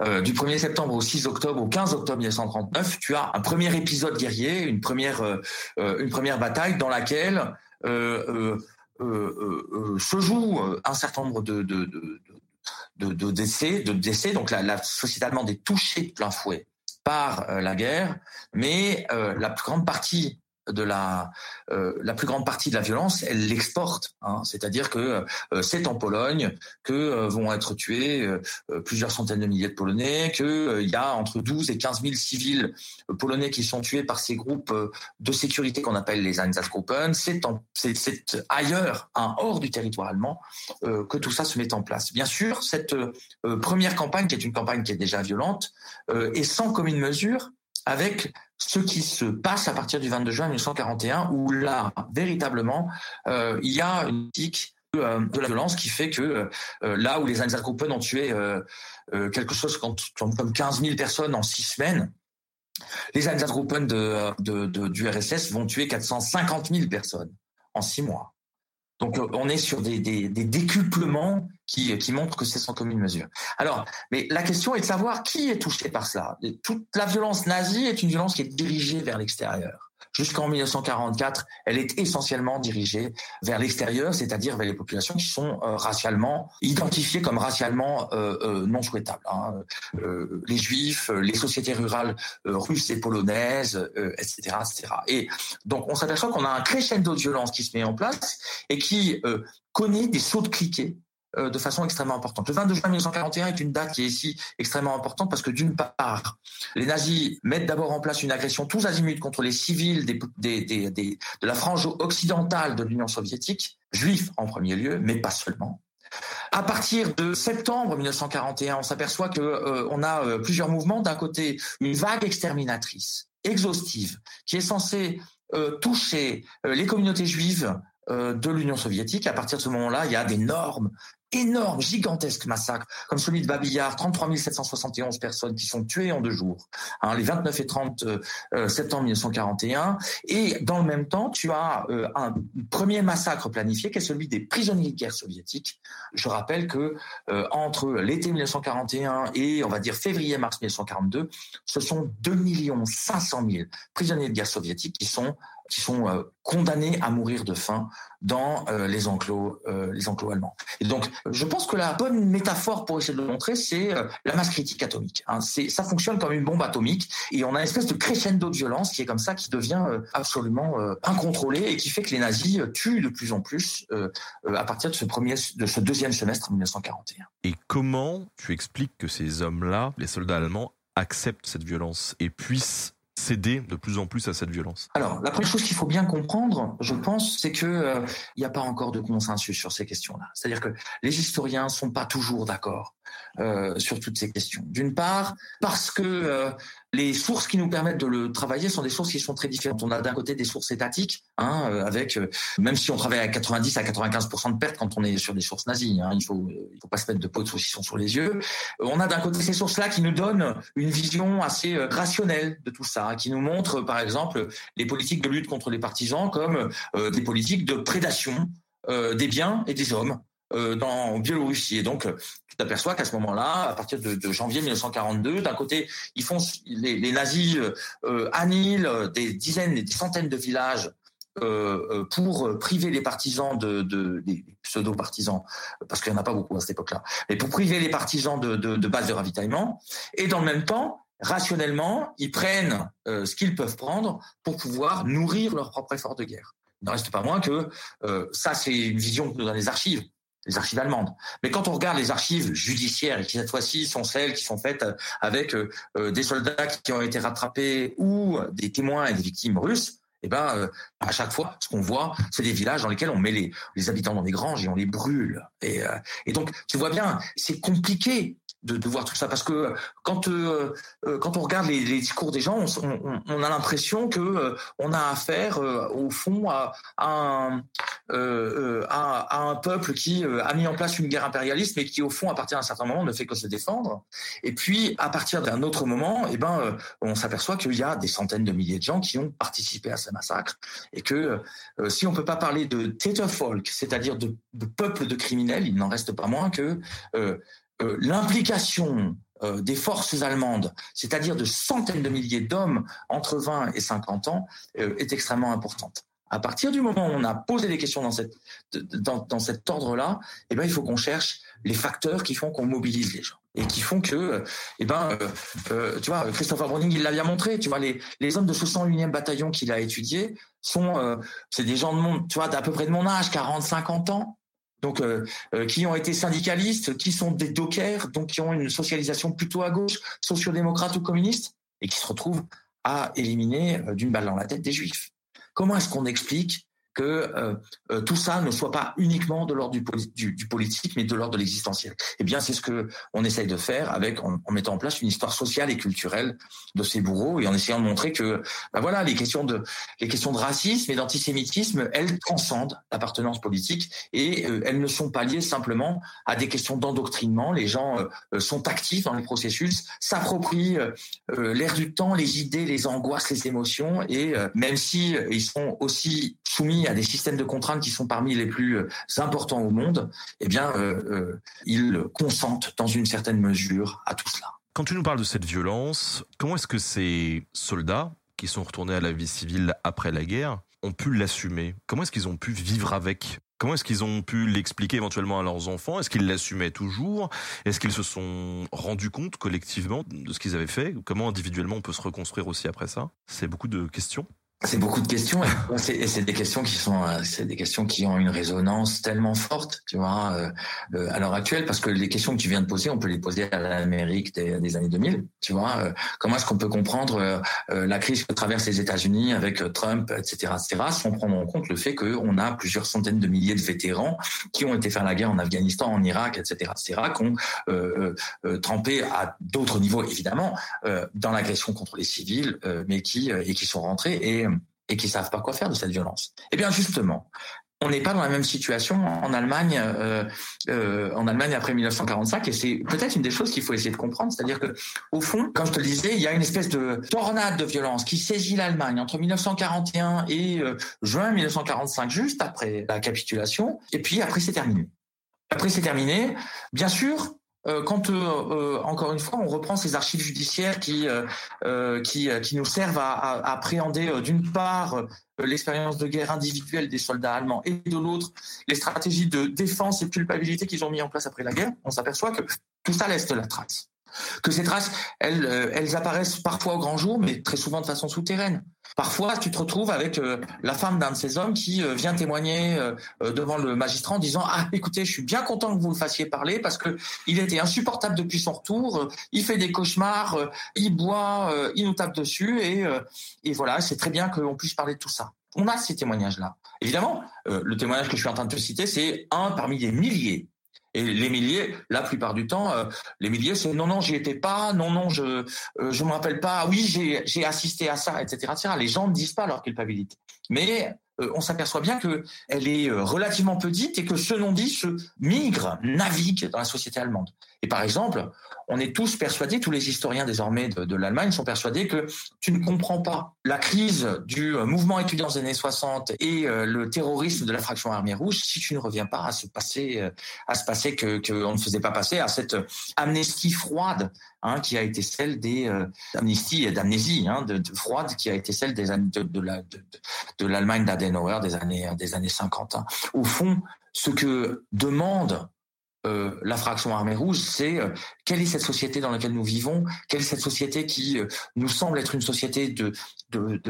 Euh, du 1er septembre au 6 octobre, au 15 octobre 1939, tu as un premier épisode guerrier, une première... Euh, euh une première bataille dans laquelle euh, euh, euh, se joue un certain nombre de, décès, de décès. Donc la société allemande est touchée de plein fouet par la guerre, mais la plus grande partie de la euh, la plus grande partie de la violence, elle l'exporte. Hein. C'est-à-dire que euh, c'est en Pologne que euh, vont être tués plusieurs centaines de milliers de Polonais, que il y a entre 12 et 15 000 civils polonais qui sont tués par ces groupes de sécurité qu'on appelle les Einsatzgruppen. C'est c'est ailleurs, hein, hors du territoire allemand, que tout ça se met en place. Bien sûr, cette première campagne, qui est une campagne qui est déjà violente, est sans commune mesure avec ce qui se passe à partir du 22 juin 1941, où là, véritablement, euh, il y a une tique euh, de la violence qui fait que euh, là où les Einsatzgruppen ont tué quelque chose comme 15 000 personnes en six semaines, les Einsatzgruppen de, du RSS vont tuer 450 000 personnes en six mois. Donc on est sur des, décuplements qui, qui montrent que c'est sans commune mesure. Alors, mais la question est de savoir qui est touché par cela. Toute la violence nazie est une violence qui est dirigée vers l'extérieur jusqu'en 1944, elle est essentiellement dirigée vers l'extérieur, c'est-à-dire vers les populations qui sont euh, racialement identifiées comme racialement euh, euh, non souhaitables. Hein. les juifs, les sociétés rurales russes et polonaises, etc., etc. Et donc on s'aperçoit qu'on a un crescendo de violence qui se met en place et qui connaît des sauts de cliquet euh, de façon extrêmement importante. Le 22 juin 1941 est une date qui est ici extrêmement importante parce que d'une part, les nazis mettent d'abord en place une agression tous azimuts contre les civils de la frange occidentale de l'Union soviétique, juifs en premier lieu, mais pas seulement. À partir de septembre 1941, on s'aperçoit que euh, on a euh, plusieurs mouvements. D'un côté, une vague exterminatrice exhaustive qui est censée toucher les communautés juives de l'Union soviétique. À partir de ce moment-là, il y a des normes énorme, gigantesque massacre, comme celui de Babillard, 33 771 personnes qui sont tuées en deux jours, hein, les 29 et 30 euh, euh, septembre 1941. Et dans le même temps, tu as euh, un premier massacre planifié, qui est celui des prisonniers de guerre soviétiques. Je rappelle que entre l'été 1941 et, on va dire, février-mars 1942, ce sont 2 500 000 prisonniers de guerre soviétiques qui sont qui sont euh, condamnés à mourir de faim dans euh, les enclos, euh, les enclos allemands. Et donc, je pense que la bonne métaphore pour essayer de le montrer, c'est la masse critique atomique. Hein. C'est, ça fonctionne comme une bombe atomique, et on a une espèce de crescendo de violence qui est comme ça, qui devient absolument incontrôlé et qui fait que les nazis tuent de plus en plus à partir de ce premier, de ce deuxième semestre 1941. Et comment tu expliques que ces hommes-là, les soldats allemands, acceptent cette violence et puissent céder de plus en plus à cette violence Alors, la première chose qu'il faut bien comprendre, je pense, c'est que euh, il n'y a pas encore de consensus sur ces questions-là. C'est-à-dire que les historiens sont pas toujours d'accord euh, sur toutes ces questions. D'une part, parce que euh, les sources qui nous permettent de le travailler sont des sources qui sont très différentes. On a d'un côté des sources étatiques, hein, euh, avec même si on travaille à 90 à 95 de pertes quand on est sur des sources nazies, hein, il faut il faut pas se mettre de pots de saucisson sur les yeux. On a d'un côté ces sources-là qui nous donnent une vision assez rationnelle de tout ça, qui nous montrent par exemple les politiques de lutte contre les partisans comme des politiques de prédation des biens et des hommes dans Biélorussie. Et donc, tu t'aperçois qu'à ce moment-là, à partir de, janvier 1942, d'un côté, ils font les, nazis euh, annihilent des dizaines et des centaines de villages euh, pour priver les partisans de, de des pseudo-partisans, parce qu'il n'y en a pas beaucoup à cette époque-là, mais pour priver les partisans de, de, de bases de ravitaillement. Et dans le même temps, rationnellement, ils prennent ce qu'ils peuvent prendre pour pouvoir nourrir leur propre effort de guerre. Il ne reste pas moins que euh, ça, c'est une vision dans les archives les archives allemandes. Mais quand on regarde les archives judiciaires, et qui cette fois-ci sont celles qui sont faites euh, avec euh, euh, des soldats qui ont été rattrapés ou des témoins et des victimes russes, eh ben, à chaque fois, ce qu'on voit, c'est des villages dans lesquels on met les, les habitants dans des granges et on les brûle. Et, et donc, tu vois bien, c'est compliqué de, de, voir tout ça parce que quand euh, euh, quand on regarde les, discours des gens, on, on, on a l'impression que euh, on a affaire au fond à, à, un, à, à, un peuple qui a mis en place une guerre impérialiste, mais qui au fond à partir d'un certain moment ne fait que se défendre. Et puis à partir d'un autre moment, eh ben on s'aperçoit qu'il y a des centaines de milliers de gens qui ont participé à ce massacre et que si on peut pas parler de folk c'est-à-dire de, de peuple de criminels, il n'en reste pas moins que euh, l'implication euh, des forces allemandes, c'est-à-dire de centaines de milliers d'hommes entre 20 et 50 ans, euh, est extrêmement importante. À partir du moment où on a posé des questions dans, cette, dans, dans cet ordre-là, eh ben, il faut qu'on cherche les facteurs qui font qu'on mobilise les gens et qui font que, eh ben, euh, tu vois, Christopher Browning, il l'a bien montré. Tu vois, les, les hommes de ce 101e bataillon qu'il a étudié sont, euh, c'est des gens de mon, tu vois, d'à peu près de mon âge, 40, 50 ans, donc euh, euh, qui ont été syndicalistes, qui sont des dockers, donc qui ont une socialisation plutôt à gauche, sociodémocrate ou communiste, et qui se retrouvent à éliminer euh, d'une balle dans la tête des juifs. Comment est-ce qu'on explique que euh, euh, tout ça ne soit pas uniquement de l'ordre du, politique, mais de l'ordre de l'existentiel. Eh bien, c'est ce que on essaye de faire avec en, mettant en place une histoire sociale et culturelle de ces bourreaux et en essayant de montrer que, ben voilà, les questions de les questions de racisme et d'antisémitisme, elles transcendent l'appartenance politique et euh, elles ne sont pas liées simplement à des questions d'endoctrinement. Les gens sont actifs dans le processus, s'approprient l'air du temps, les idées, les angoisses, les émotions et même si ils sont aussi soumis à des systèmes de contraintes qui sont parmi les plus euh, importants au monde, eh bien, euh, euh, ils consentent dans une certaine mesure à tout cela. Quand tu nous parles de cette violence, comment est-ce que ces soldats qui sont retournés à la vie civile après la guerre ont pu l'assumer? Comment est-ce qu'ils ont pu vivre avec? Comment est-ce qu'ils ont pu l'expliquer éventuellement à leurs enfants? Est-ce qu'ils l'assumaient toujours? Est-ce qu'ils se sont rendus compte collectivement de ce qu'ils avaient fait? Comment individuellement on peut se reconstruire aussi après ça? C'est beaucoup de questions. C'est beaucoup de questions et c'est des questions qui sont, euh, c'est des questions qui ont une résonance tellement forte, tu vois, euh, euh, à l'heure actuelle, parce que les questions que tu viens de poser, on peut les poser à l'Amérique des, années 2000, tu vois. comment est-ce qu'on peut comprendre la crise que traversent les États-Unis avec Trump, etc., etc., sans prendre en compte le fait qu'on a plusieurs centaines de milliers de vétérans qui ont été faire la guerre en Afghanistan, en Irak, etc., etc., qui ont euh, trempé à d'autres niveaux évidemment dans l'agression contre les civils, mais qui et qui sont rentrés et et qui savent pas quoi faire de cette violence. Eh bien, justement, on n'est pas dans la même situation en Allemagne, euh, euh, en Allemagne après 1945, et c'est peut-être une des choses qu'il faut essayer de comprendre, c'est-à-dire que au fond, comme je te le disais, il y a une espèce de tornade de violence qui saisit l'Allemagne entre 1941 et euh, juin 1945, juste après la capitulation, et puis après c'est terminé. Après c'est terminé, bien sûr, quand encore une fois on reprend ces archives judiciaires qui qui, qui nous servent à, à appréhender d'une part l'expérience de guerre individuelle des soldats allemands et de l'autre les stratégies de défense et de culpabilité qu'ils ont mis en place après la guerre, on s'aperçoit que tout ça laisse de la trace que ces traces, elles, euh, elles apparaissent parfois au grand jour, mais très souvent de façon souterraine. Parfois, tu te retrouves avec euh, la femme d'un de ces hommes qui euh, vient témoigner devant le magistrat en disant ah écoutez, je suis bien content que vous le fassiez parler parce que il était insupportable depuis son retour, il fait des cauchemars, il boit, il nous tape dessus et et voilà, c'est très bien qu'on puisse parler de tout ça. On a ces témoignages-là. Évidemment, le témoignage que je suis en train de te citer, c'est un parmi des milliers et les milliers, la plupart du temps, euh, les milliers, c'est non, non, j'y étais pas, non, non, je euh, je me rappelle pas, oui, j'ai assisté à ça, etc., etc. Les gens ne disent pas leur culpabilité. Mais euh, on s'aperçoit bien que elle est relativement petite et que ce non-dit se migre, navigue dans la société allemande. Et par exemple, on est tous persuadés, tous les historiens désormais de, l'Allemagne sont persuadés que tu ne comprends pas la crise du euh, mouvement étudiant des années 60 et euh, le terrorisme de la fraction armée rouge si tu ne reviens pas à ce passé, euh, à ce passé que qu'on ne faisait pas passer, à cette amnestie froide hein, qui a été celle des amnisties et d'amnésie hein, de, froide qui a été celle des de, de, de, l'Allemagne d'Adenauer des années des années 50. Hein. Au fond, ce que demande euh, la fraction armée rouge, c'est euh, quelle est cette société dans laquelle nous vivons, quelle est cette société qui euh, nous semble être une société de de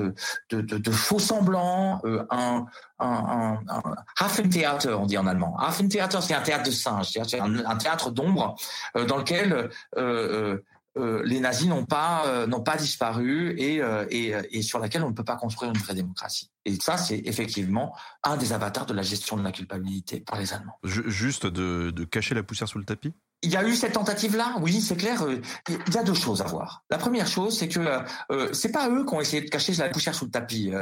de de, faux semblants, un un, un, un on dit en allemand. Hafentheater, c'est un théâtre de singes, c'est un, un, théâtre d'ombre dans lequel euh, les nazis n'ont pas euh, n'ont pas disparu et, euh, et, et, sur laquelle on ne peut pas construire une vraie démocratie. Et ça, c'est effectivement un des avatars de la gestion de la culpabilité par les Allemands. Juste de, de cacher la poussière sous le tapis? Il y a eu cette tentative-là, oui, c'est clair. Il y a deux choses à voir. La première chose, c'est que euh, c'est pas eux qui ont essayé de cacher la poussière sous le tapis.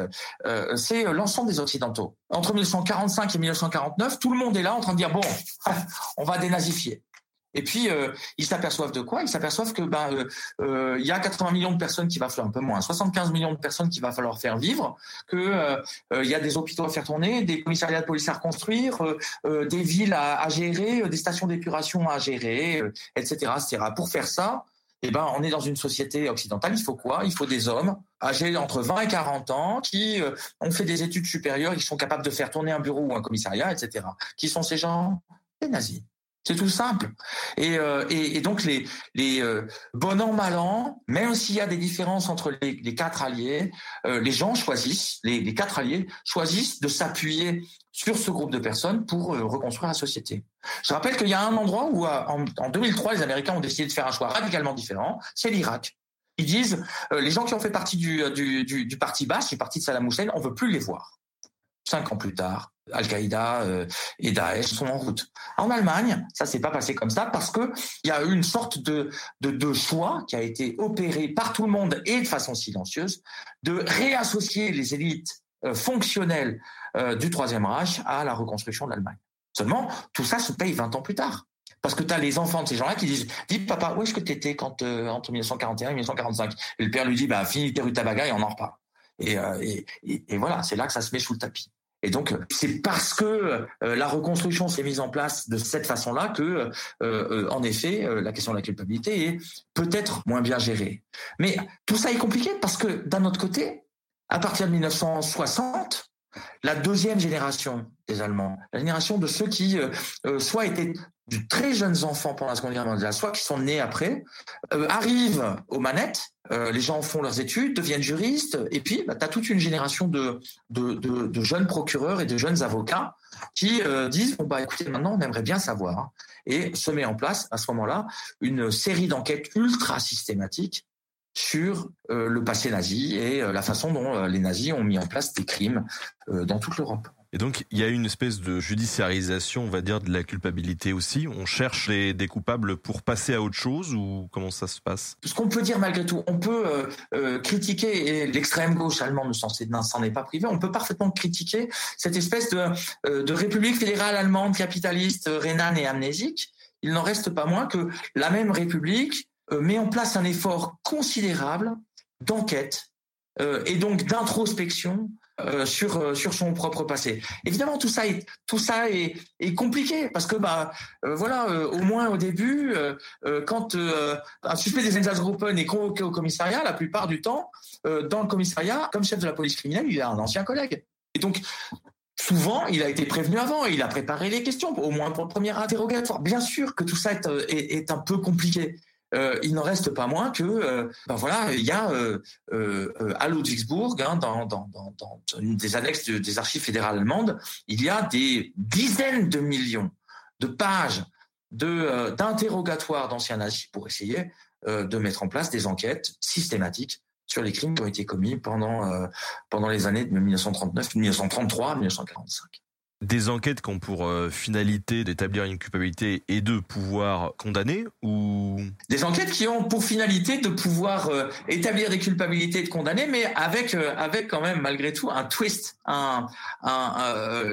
Euh, c'est l'ensemble des Occidentaux. Entre 1945 et 1949, tout le monde est là en train de dire bon, on va dénazifier. Et puis euh, ils s'aperçoivent de quoi? Ils s'aperçoivent que ben euh, euh, il y a 80 millions de personnes qui va falloir un peu moins, 75 millions de personnes qui va falloir faire vivre, que il y a des hôpitaux à faire tourner, des commissariats de police à reconstruire, des villes à, gérer, des stations d'épuration à gérer, etc., etc. Pour faire ça, eh ben, on est dans une société occidentale. Il faut quoi? Il faut des hommes âgés entre 20 et 40 ans qui ont fait des études supérieures, qui sont capables de faire tourner un bureau ou un commissariat, etc. Qui sont ces gens? Les nazis. C'est tout simple. Et, euh, et, donc les, les euh, bon an mal an, même s'il y a des différences entre les, quatre alliés, euh, les gens choisissent, les, quatre alliés choisissent de s'appuyer sur ce groupe de personnes pour euh, reconstruire la société. Je rappelle qu'il y a un endroit où en, en, 2003 les Américains ont décidé de faire un choix radicalement différent, c'est l'Irak. Ils disent les gens qui ont fait partie du parti basse, du parti de Saddam Hussein, on veut plus les voir. Cinq ans plus tard, Al-Qaïda euh, et Daesh sont en route. En Allemagne, ça s'est pas passé comme ça parce que il y a eu une sorte de, de, choix qui a été opéré par tout le monde et de façon silencieuse de réassocier les élites euh, fonctionnelles euh, du Troisième Reich à la reconstruction de l'Allemagne. Seulement, tout ça se paye 20 ans plus tard. Parce que tu as les enfants de ces gens-là qui disent Dis papa, où est-ce que tu étais quand, entre 1941 et 1945 Et le père lui dit bah, Finis tes rutabaga et on en reparle. Et voilà, c'est là que ça se met sous le tapis. Et donc, c'est parce que euh, la reconstruction s'est mise en place de cette façon-là que, euh, euh, en effet, la question de la culpabilité est peut-être moins bien gérée. Mais tout ça est compliqué parce que, d'un autre côté, à partir de 1960, la deuxième génération des Allemands, la génération de ceux qui soit étaient de très jeunes enfants pendant la Seconde Guerre mondiale, soit qui sont nés après, arrivent aux manettes euh, les gens font leurs études, deviennent juristes, et puis bah, tu as toute une génération de, jeunes procureurs et de jeunes avocats qui euh, disent bon bah écoutez maintenant on aimerait bien savoir hein. et se met en place à ce moment-là une série d'enquêtes ultra systématiques sur euh, le passé nazi et la façon dont les nazis ont mis en place des crimes dans toute l'Europe. Et donc, il y a une espèce de judiciarisation, on va dire, de la culpabilité aussi. On cherche les, des coupables pour passer à autre chose ou comment ça se passe? Ce qu'on peut dire malgré tout, on peut euh, euh, critiquer, et l'extrême gauche allemande ne s'en est pas privé, on peut parfaitement critiquer cette espèce de, euh, de république fédérale allemande capitaliste, rhénane et amnésique. Il n'en reste pas moins que la même république met en place un effort considérable d'enquête et donc d'introspection euh, sur euh, sur son propre passé. Évidemment, tout ça est tout ça est, est compliqué parce que bah euh, voilà, au moins au début, quand un suspect des Einsatzgruppen est convoqué au commissariat, la plupart du temps, dans le commissariat, comme chef de la police criminelle, il a un ancien collègue. Et donc souvent, il a été prévenu avant, il a préparé les questions, au moins pour le premier interrogatoire. Bien sûr que tout ça est, est un peu compliqué. Euh, il n'en reste pas moins que, euh, ben voilà, il y a euh, à Ludwigsburg, hein, dans, une des annexes des archives fédérales allemandes, il y a des dizaines de millions de pages d'interrogatoires d'anciens nazis pour essayer de mettre en place des enquêtes systématiques sur les crimes qui ont été commis pendant pendant les années de 1939, 1933, 1945 des enquêtes qui ont pour euh, finalité d'établir une culpabilité et de pouvoir condamner ou? Des enquêtes qui ont pour finalité de pouvoir euh, établir des culpabilités et de condamner mais avec euh, avec quand même malgré tout un twist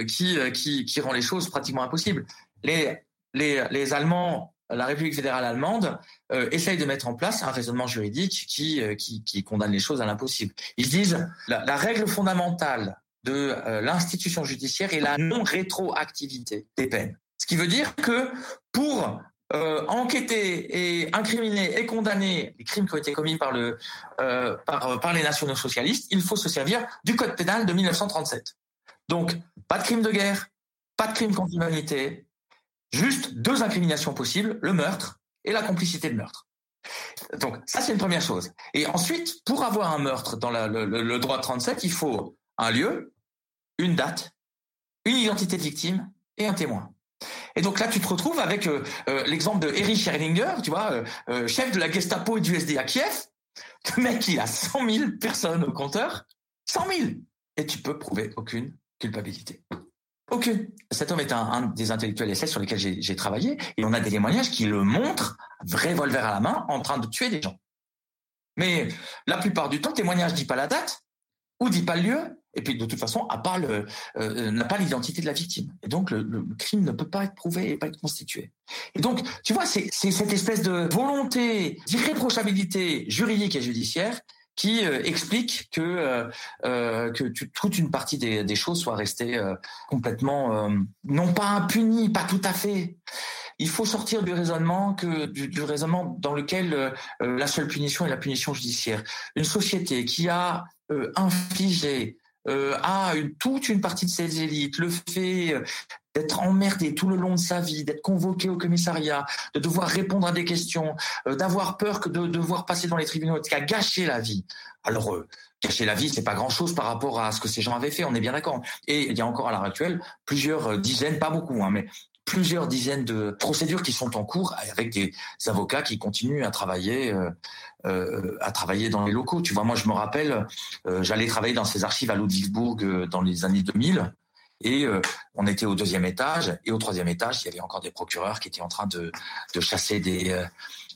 qui, qui qui rend les choses pratiquement impossibles les les les allemands la République fédérale allemande euh, de mettre en place un raisonnement juridique qui, qui, qui condamne les choses à l'impossible. Ils disent la règle fondamentale de euh, l'institution judiciaire et la non-rétroactivité des peines. Ce qui veut dire que pour euh, enquêter et incriminer et condamner les crimes qui ont été commis par euh, les nationaux socialistes, il faut se servir du code pénal de 1937. Donc pas de crime de guerre, pas de crime contre l'humanité, juste deux incriminations possibles le meurtre et la complicité de meurtre. Donc ça c'est une première chose. Et ensuite, pour avoir un meurtre dans le, droit de 37, il faut un lieu, une date, une identité de victime et un témoin. Et donc là, tu te retrouves avec euh, euh, l'exemple de Erich Erlinger, tu vois, euh, chef de la Gestapo et du SD à Kiev. Le mec, il a 100 000 personnes au compteur. 100 000 Et tu peux prouver aucune culpabilité. Aucune. Cet homme est un, des intellectuels SS sur lesquels j'ai travaillé. Et on a des témoignages qui le montrent, vrai revolver à la main, en train de tuer des gens. Mais la plupart du temps, témoignage dit pas la date, ou dit pas le lieu, et puis de toute façon, le, euh, n'a pas l'identité de la victime. Et donc le, crime ne peut pas être prouvé et pas être constitué. Et donc, tu vois, c'est cette espèce de volonté d'irréprochabilité juridique et judiciaire qui euh, explique que euh, euh toute une partie des, choses soit restée euh, complètement non pas impunie, pas tout à fait. Il faut sortir du raisonnement que du raisonnement dans lequel la seule punition est la punition judiciaire. Une société qui a infligé euh, à une, toute une partie de ses élites, le fait euh, d'être emmerdé tout le long de sa vie, d'être convoqué au commissariat, de devoir répondre à des questions, euh, d'avoir peur que de, devoir passer dans les tribunaux, qui a gâché la vie? Alors, euh, gâcher la vie, c'est pas grand-chose par rapport à ce que ces gens avaient fait, on est bien d'accord. Et il y a encore à l'heure actuelle plusieurs dizaines, pas beaucoup, hein, mais plusieurs dizaines de procédures qui sont en cours avec des avocats qui continuent à travailler euh, euh, à travailler dans les locaux. Tu vois, moi je me rappelle, euh, j'allais travailler dans ces archives à Ludwigsburg dans les années 2000 et on était au deuxième étage et au troisième étage il y avait encore des procureurs qui étaient en train de, de chasser des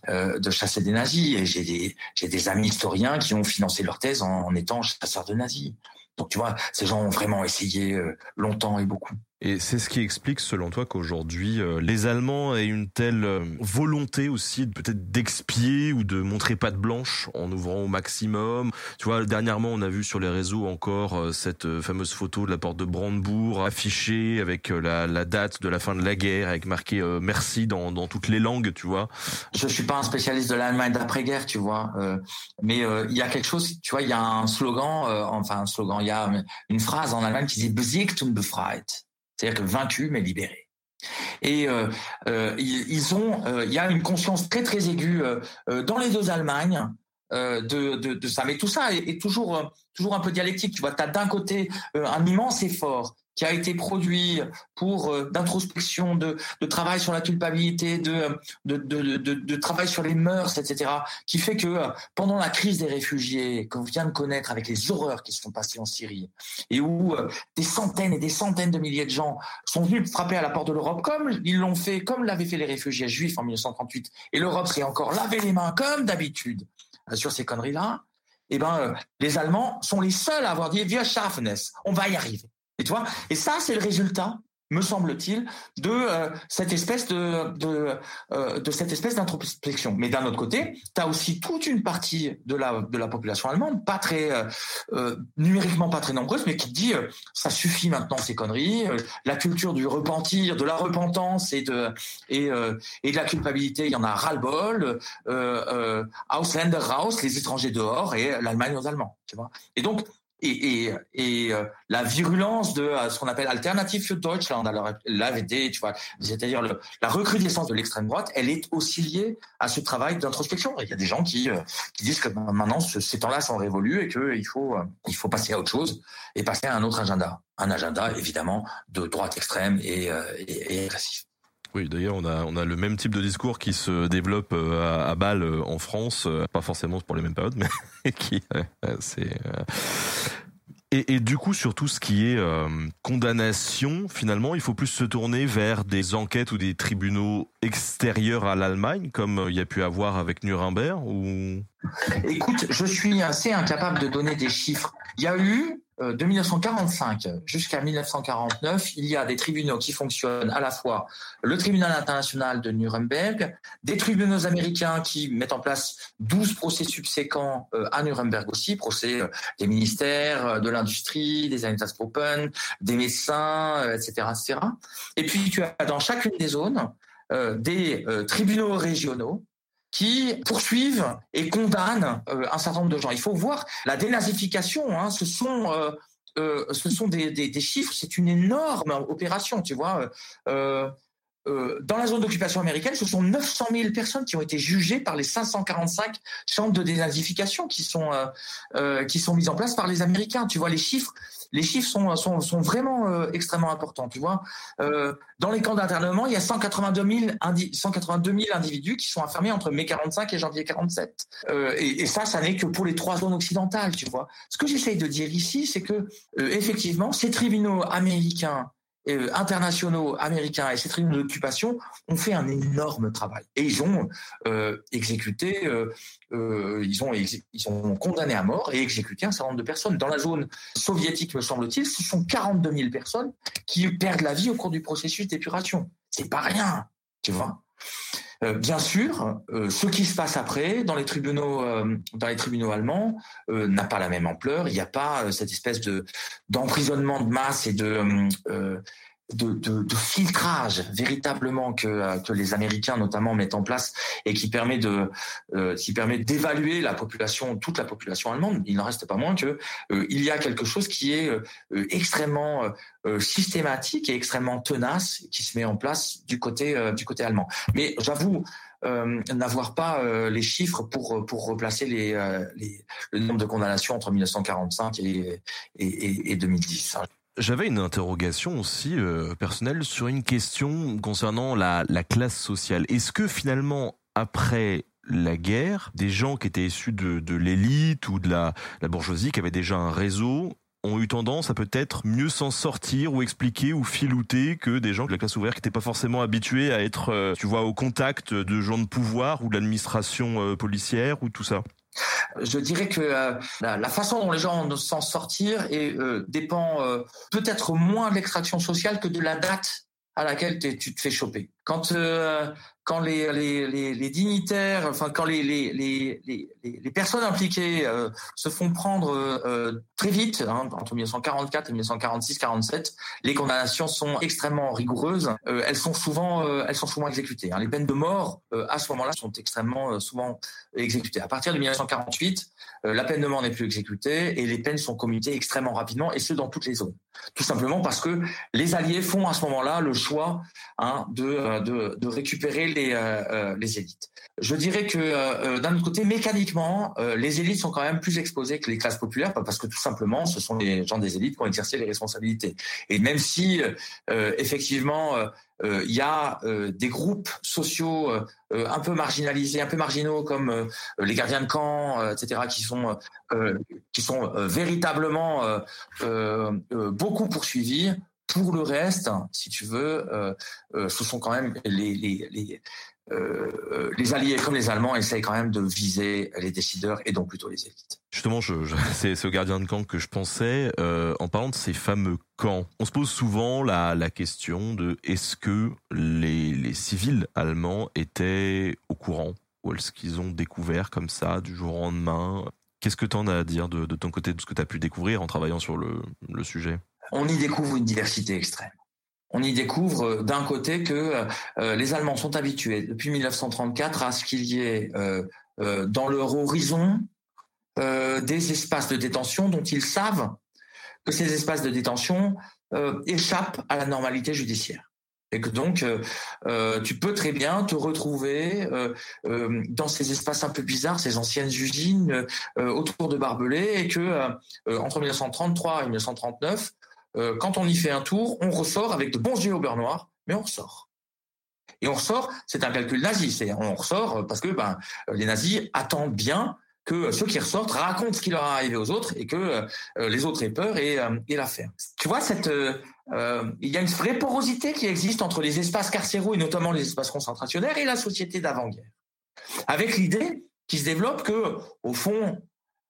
de chasser des nazis et j'ai des j'ai des amis historiens qui ont financé leur thèse en, en étant chasseurs de nazis. Donc tu vois, ces gens ont vraiment essayé longtemps et beaucoup. Et c'est ce qui explique, selon toi, qu'aujourd'hui, euh, les Allemands aient une telle euh, volonté aussi, peut-être d'expier ou de montrer patte blanche en ouvrant au maximum. Tu vois, dernièrement, on a vu sur les réseaux encore euh, cette fameuse photo de la porte de Brandebourg affichée avec la, la date de la fin de la guerre, avec marqué merci dans, dans toutes les langues, tu vois. Je suis pas un spécialiste de l'Allemagne d'après-guerre, tu vois, mais il y a quelque chose, tu vois, il y a un slogan, enfin un slogan, il y a une phrase en Allemagne qui dit Besiegt und befreit c'est-à-dire que vaincu mais libéré. Et euh, euh, ils, ont, euh, il y a une conscience très très aiguë dans les deux Allemagnes de, de, ça. Mais tout ça est, est toujours toujours un peu dialectique. Tu vois, tu as d'un côté un immense effort qui a été produit pour euh, d'introspection, de, de, travail sur la culpabilité, de, de, de, de, travail sur les mœurs, etc., qui fait que euh, pendant la crise des réfugiés qu'on vient de connaître avec les horreurs qui se sont passées en Syrie, et où euh, des centaines et des centaines de milliers de gens sont venus frapper à la porte de l'Europe, comme ils l'ont fait, comme l'avaient fait les réfugiés juifs en 1938, et l'Europe s'est encore lavé les mains comme d'habitude sur ces conneries-là, eh ben, les Allemands sont les seuls à avoir dit, wir schaffen es, on va y arriver. Et ça, c'est le résultat me semble-t-il, de euh, cette espèce euh, de cette espèce d'introspection. Mais d'un autre côté, tu as aussi toute une partie de la population allemande, pas très euh, numériquement pas très nombreuse, mais qui dit ça suffit maintenant ces conneries. la culture du repentir, de la repentance et de et et de la culpabilité, il y en a ras-le-bol. Ausländer raus, les étrangers dehors et l'Allemagne aux Allemands. Tu vois. Et donc et, et, et euh, la virulence de euh, ce qu'on appelle Alternative für Deutschland, l'AVD, tu vois, c'est-à-dire la recrudescence de l'extrême droite, elle est aussi liée à ce travail d'introspection. Il y a des gens qui, euh, qui disent que maintenant ces temps-là sont révolus et qu'il faut, il faut passer à autre chose et passer à un autre agenda, un agenda évidemment de droite extrême et, et, et agressif. Oui, d'ailleurs, on a, on a le même type de discours qui se développe à, à Bâle en France, pas forcément pour les mêmes périodes, mais qui, c'est. Et, et, du coup, sur tout ce qui est euh, condamnation, finalement, il faut plus se tourner vers des enquêtes ou des tribunaux extérieurs à l'Allemagne, comme euh, il y a pu avoir avec Nuremberg ou... Écoute, je suis assez incapable de donner des chiffres. Il y a eu euh, de 1945 jusqu'à 1949, il y a des tribunaux qui fonctionnent à la fois le tribunal international de Nuremberg, des tribunaux américains qui mettent en place 12 procès subséquents euh, à Nuremberg aussi, procès euh, des ministères, de l'industrie, des Einsatzgruppen, des médecins, etc., etc. Et puis tu as dans chacune des zones des tribunaux régionaux qui poursuivent et condamnent euh, un certain nombre de gens. Il faut voir la dénazification. Hein, ce sont euh, euh, ce sont des, des, chiffres. C'est une énorme opération. Tu vois. Dans la zone d'occupation américaine, ce sont 900 000 personnes qui ont été jugées par les 545 chambres de dénazification qui sont qui sont mises en place par les Américains. Tu vois les chiffres les chiffres sont, sont, sont vraiment euh, extrêmement importants. Tu vois, euh, dans les camps d'internement, il y a 182 000, 182 000 individus qui sont enfermés entre mai 45 et janvier 47. Euh, et, et, ça, ça n'est que pour les trois zones occidentales. Tu vois. Ce que j'essaye de dire ici, c'est que euh, effectivement, ces tribunaux américains euh, internationaux américains et ces tribunaux d'occupation ont fait un énorme travail et ils ont euh, exécuté, euh, ils ont ils ont condamné à mort et exécuté un certain nombre de personnes dans la zone soviétique, me semble-t-il. Ce sont 42 000 personnes qui perdent la vie au cours du processus d'épuration. C'est pas rien, tu vois. Euh, bien sûr, euh, ce qui se passe après dans les tribunaux, euh, allemands, n'a pas la même ampleur. Il n'y a pas cette espèce de d'emprisonnement de masse et de de, de, de, filtrage véritablement que, euh, que les Américains notamment mettent en place et qui permet de euh, qui permet d'évaluer la population toute la population allemande. Il n'en reste pas moins que euh, il y a quelque chose qui est euh, extrêmement systématique et extrêmement tenace qui se met en place du côté du côté allemand. Mais j'avoue n'avoir pas les chiffres pour pour replacer les, les, le nombre de condamnations entre 1945 et, et, et, et 2010 j'avais une interrogation aussi euh, personnelle sur une question concernant la, la classe sociale. Est-ce que finalement, après la guerre, des gens qui étaient issus de, de l'élite ou de la, la bourgeoisie, qui avaient déjà un réseau, ont eu tendance à peut-être mieux s'en sortir ou expliquer ou filouter que des gens de la classe ouvrière qui n'étaient pas forcément habitués à être, euh, tu vois, au contact de gens de pouvoir ou de l'administration euh, policière ou tout ça? Je dirais que euh, la, façon dont les gens s'en sortir et, euh, dépend euh, peut-être moins de l'extraction sociale que de la date à laquelle tu te fais choper. Quand quand les, dignitaires, enfin quand les, personnes impliquées euh, se font prendre euh, très vite, hein, entre 1944 et 1946-47, les condamnations sont extrêmement rigoureuses. Euh, elles sont souvent, elles sont souvent exécutées. Hein. Les peines de mort à ce moment-là sont extrêmement souvent exécutées. À partir de 1948, la peine de mort n'est plus exécutée et les peines sont commuées extrêmement rapidement, et ce dans toutes les zones. Tout simplement parce que les Alliés font à ce moment-là le choix hein, de, de, récupérer les, euh, euh, les élites. Je dirais que euh, d'un autre côté, mécaniquement, les élites sont quand même plus exposées que les classes populaires parce que tout simplement, ce sont les gens des élites qui ont exercé les responsabilités. Et même si effectivement il y a des groupes sociaux un peu marginalisés, un peu marginaux comme les gardiens de camp, etc., qui sont qui sont véritablement beaucoup poursuivis pour le reste, si tu veux, ce sont quand même les, les, les euh, les Alliés comme les Allemands essayent quand même de viser les décideurs et donc plutôt les élites. Justement, c'est au gardien de camp que je pensais. Euh, en parlant de ces fameux camps, on se pose souvent la, la question de est-ce que les, les civils allemands étaient au courant ou est-ce qu'ils ont découvert comme ça du jour au lendemain? Qu'est-ce que tu en as à dire de, de ton côté, de ce que tu as pu découvrir en travaillant sur le, le sujet? On y découvre une diversité extrême on y découvre euh, d'un côté que euh, euh, les Allemands sont habitués depuis 1934 à ce qu'il y ait dans leur horizon des espaces de détention dont ils savent que ces espaces de détention échappent à la normalité judiciaire. Et que donc, tu peux très bien te retrouver dans ces espaces un peu bizarres, ces anciennes usines autour de Barbelés, et que entre 1933 et 1939, euh, quand on y fait un tour, on ressort avec de bons yeux au beurre noir, mais on ressort. Et on ressort, c'est un calcul nazi, c'est on ressort parce que ben, les nazis attendent bien que ceux qui ressortent racontent ce qui leur est arrivé aux autres et que euh, les autres aient peur et, euh, et l'affaire. Tu vois, cette, il y a une vraie porosité qui existe entre les espaces carcéraux et notamment les espaces concentrationnaires et la société d'avant-guerre. Avec l'idée qui se développe que, au fond,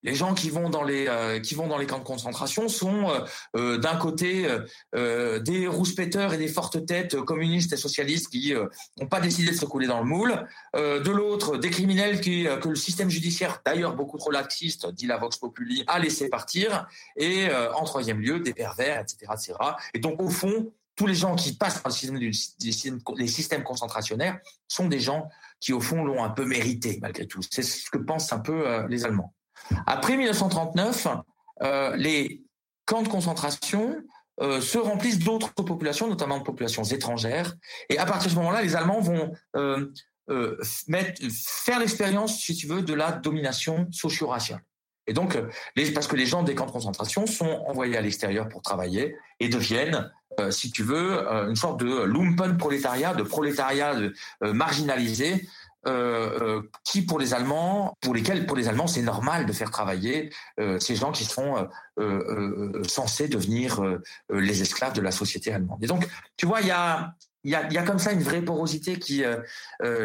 les gens qui vont dans les euh, qui vont dans les camps de concentration sont euh, euh, d'un côté des rouspéteurs et des fortes têtes communistes et socialistes qui n'ont pas décidé de se couler dans le moule, de l'autre des criminels que le système judiciaire d'ailleurs beaucoup trop laxiste dit la vox populi a laissé partir et en troisième lieu des pervers etc etc et donc au fond tous les gens qui passent par les systèmes concentrationnaires sont des gens qui, au fond, l'ont un peu mérité, malgré tout. C'est ce que pensent un peu les Allemands. Après 1939, euh, les camps de concentration euh, se remplissent d'autres populations, notamment de populations étrangères. Et à partir de ce moment-là, les Allemands vont euh, faire l'expérience, si tu veux, de la domination socio-raciale. Et donc, parce que les gens des camps de concentration sont envoyés à l'extérieur pour travailler et deviennent, si tu veux, une sorte de lumpen prolétariat, de prolétariat marginalisé, euh, qui pour les Allemands, pour lesquels pour les Allemands c'est normal de faire travailler euh, ces gens qui sont censés devenir les esclaves de la société allemande. Et donc, tu vois, il y a il y a, comme ça une vraie porosité qui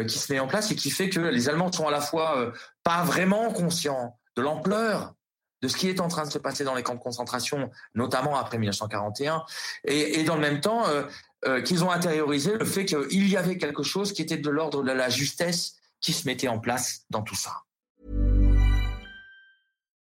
qui se met en place et qui fait que les Allemands sont à la fois pas vraiment conscients de l'ampleur de ce qui est en train de se passer dans les camps de concentration, notamment après 1941, et, et dans le même temps, euh, qu'ils ont intériorisé le fait qu'il y avait quelque chose qui était de l'ordre de la justesse qui se mettait en place dans tout ça.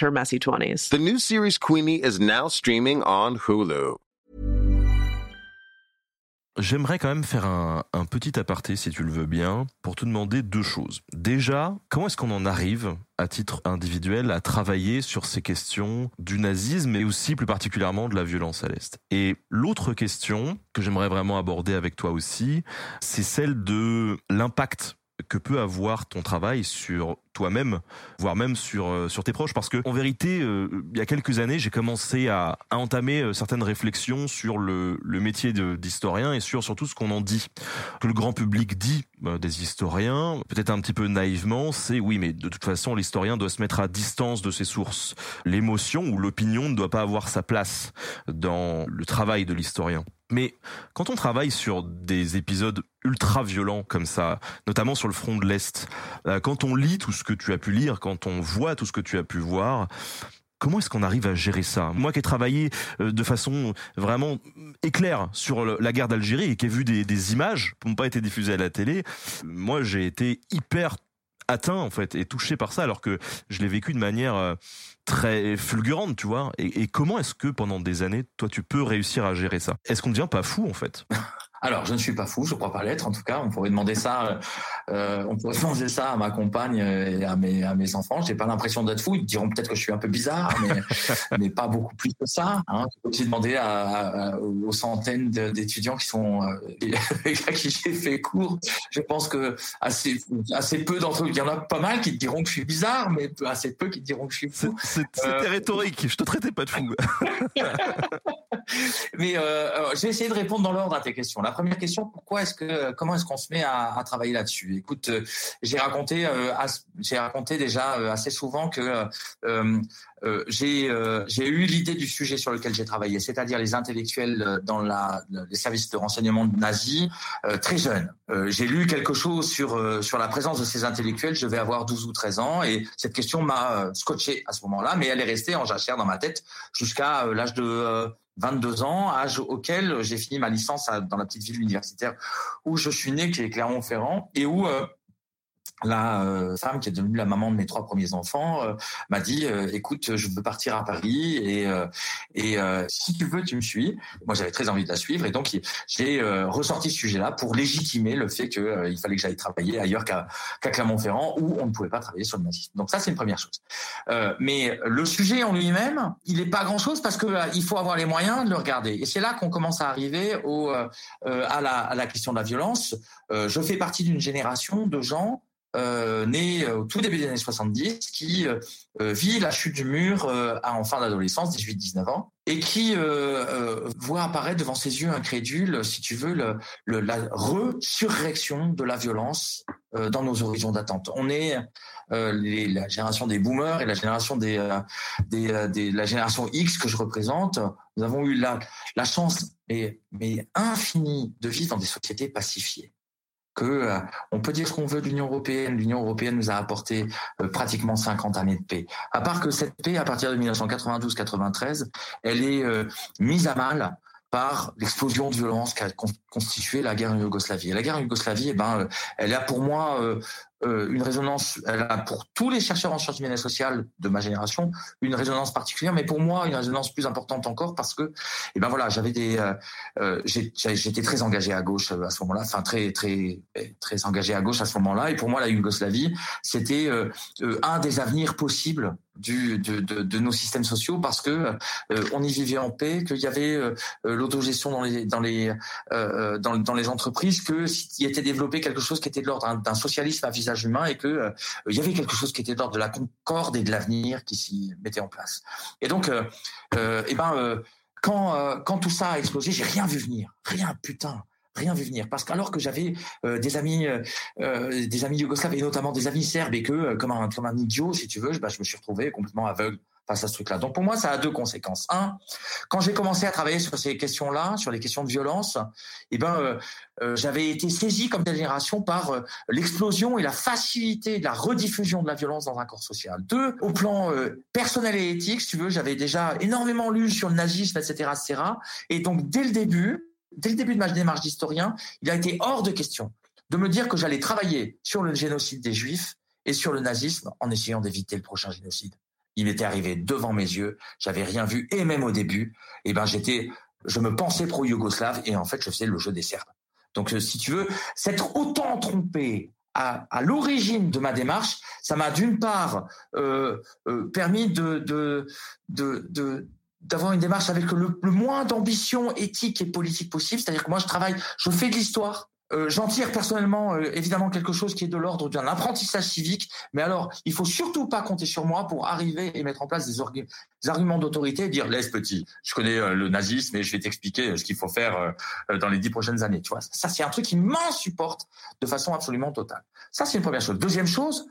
her messy 20s. The new series Queenie is now streaming on Hulu. J'aimerais quand même faire un, un, petit aparté, si tu le veux bien, pour te demander deux choses. Déjà, comment est-ce qu'on en arrive, à titre individuel, à travailler sur ces questions du nazisme et aussi plus particulièrement de la violence à l'Est? Et l'autre question que j'aimerais vraiment aborder avec toi aussi, c'est celle de l'impact que peut avoir ton travail sur toi-même, voire même sur euh, sur tes proches, parce que en vérité, euh, il y a quelques années, j'ai commencé à, à, entamer euh, certaines réflexions sur le, le métier d'historien et sur surtout ce qu'on en dit, que le grand public dit des historiens, peut-être un petit peu naïvement, c'est oui, mais de toute façon, l'historien doit se mettre à distance de ses sources. L'émotion ou l'opinion ne doit pas avoir sa place dans le travail de l'historien. Mais quand on travaille sur des épisodes ultra violents comme ça, notamment sur le front de l'Est, quand on lit tout ce que tu as pu lire, quand on voit tout ce que tu as pu voir, Comment est-ce qu'on arrive à gérer ça? Moi qui ai travaillé euh, de façon vraiment éclair sur la guerre d'Algérie et qui ai vu des, des images qui n'ont pas été diffusées à la télé, moi j'ai été hyper atteint en fait et touché par ça alors que je l'ai vécu de manière euh, très fulgurante, tu vois. Et, comment est-ce que pendant des années, toi, tu peux réussir à gérer ça? Est-ce qu'on devient pas fou en fait? alors, je ne suis pas fou, je crois pas l'être. En tout cas, on pourrait demander ça, euh, on pourrait demander ça à ma compagne et à mes à mes enfants. J'ai pas l'impression d'être fou. Ils diront peut-être que je suis un peu bizarre, mais mais pas beaucoup plus que ça. Hein. Je peux aussi demander à, aux centaines d'étudiants qui sont euh, à qui j'ai fait cours. Je pense que assez assez peu d'entre eux, il y en a pas mal qui te diront que je suis bizarre, mais assez peu qui diront que je suis fou. C'était euh... rhétorique. Je te traitais pas de fou. mais euh, j'ai essayé de répondre dans l'ordre à tes questions. Première question, pourquoi est-ce que, comment est-ce qu'on se met à, travailler là-dessus? Écoute, euh, j'ai raconté, euh, j'ai raconté déjà euh, assez souvent que j'ai eu l'idée du sujet sur lequel j'ai travaillé, c'est-à-dire les intellectuels dans les services de renseignement nazis très jeunes. j'ai lu quelque chose sur sur la présence de ces intellectuels. Je vais avoir 12 ou 13 ans et cette question m'a scotché à ce moment-là, mais elle est restée en jachère dans ma tête jusqu'à l'âge de 22 ans, âge auquel j'ai fini ma licence dans la petite ville universitaire où je suis né, qui est Clermont-Ferrand, et où euh, la euh, femme qui est devenue la maman de mes trois premiers enfants euh, m'a dit euh, écoute je veux partir à Paris et et si tu veux tu me suis. Moi j'avais très envie de la suivre et donc j'ai ressorti ce sujet-là pour légitimer le fait que il fallait que j'aille travailler ailleurs qu'à qu'à Clermont-Ferrand où on ne pouvait pas travailler sur le nazisme. Donc ça c'est une première chose. Mais le sujet en lui-même il n'est pas grand-chose parce que il faut avoir les moyens de le regarder. Et c'est là qu'on commence à arriver au à la à la question de la violence. Je fais partie d'une génération de gens euh, né au tout début des années 70, qui euh, euh, vit la chute du mur euh, en fin d'adolescence, 18-19 ans, et qui voit apparaître devant ses yeux incrédules, si tu veux, le, la resurrection de la violence dans nos horizons d'attente. On est la génération des boomers et la génération des, la génération X que je représente. Nous avons eu la, chance, mais infinie, de vivre dans des sociétés pacifiées euh, on peut dire ce qu'on veut de l'Union européenne. L'Union européenne nous a apporté euh, pratiquement 50 années de paix. À part que cette paix, à partir de 1992-93, elle est euh, mise à mal par l'explosion de violence qu'a constitué la guerre en Yougoslavie. La guerre en Yougoslavie, eh ben, elle a pour moi euh, une résonance, elle a pour tous les chercheurs en sciences humaines et sociales de ma génération une résonance particulière, mais pour moi une résonance plus importante encore parce que, eh ben voilà, j'avais des, euh, euh j'étais très engagé à gauche euh, à ce moment-là, enfin très très très engagé à gauche à ce moment-là, et pour moi la Yougoslavie c'était un des avenirs possibles de, de, de, nos systèmes sociaux parce que on y vivait en paix, qu'il y avait l'autogestion dans les dans les entreprises, que s'il était développé quelque chose qui était de l'ordre d'un socialisme à visage humain et que euh, il y avait quelque chose qui était d'ordre de la concorde et de l'avenir qui s'y mettait en place. Et donc, euh, euh et ben, quand tout ça a explosé, j'ai rien vu venir, rien, putain rien vu venir parce qu'alors que j'avais des amis euh, des amis yougoslaves et notamment des amis serbes et que comme un comme un idiot si tu veux bah, je me suis retrouvé complètement aveugle face à ce truc-là. Donc pour moi, ça a deux conséquences. Un, quand j'ai commencé à travailler sur ces questions-là, sur les questions de violence, eh ben euh, euh, j'avais été saisi comme génération par euh, l'explosion et la facilité de la rediffusion de la violence dans un corps social. Deux, au plan personnel et éthique, si tu veux, j'avais déjà énormément lu sur le nazisme, etc., etc. Et donc dès le début, dès le début de ma démarche d'historien, il a été hors de question de me dire que j'allais travailler sur le génocide des Juifs et sur le nazisme en essayant d'éviter le prochain génocide il était arrivé devant mes yeux, j'avais rien vu, et même au début, eh ben j'étais, je me pensais pro-yougoslave, et en fait je faisais le jeu des Serbes. Donc euh, si tu veux, s'être autant trompé à, l'origine de ma démarche, ça m'a d'une part euh, euh, permis de d'avoir une démarche avec le, moins d'ambition éthique et politique possible. C'est-à-dire que moi, je travaille, je fais de l'histoire, euh, J'en tire personnellement euh, évidemment quelque chose qui est de l'ordre d'un apprentissage civique, mais alors il faut surtout pas compter sur moi pour arriver et mettre en place des, arguments d'autorité et dire laisse petit, je connais euh, le nazisme et je vais t'expliquer ce qu'il faut faire dans les dix prochaines années. Tu vois, ça c'est un truc qui m'insupporte de façon absolument totale. Ça c'est une première chose. Deuxième chose,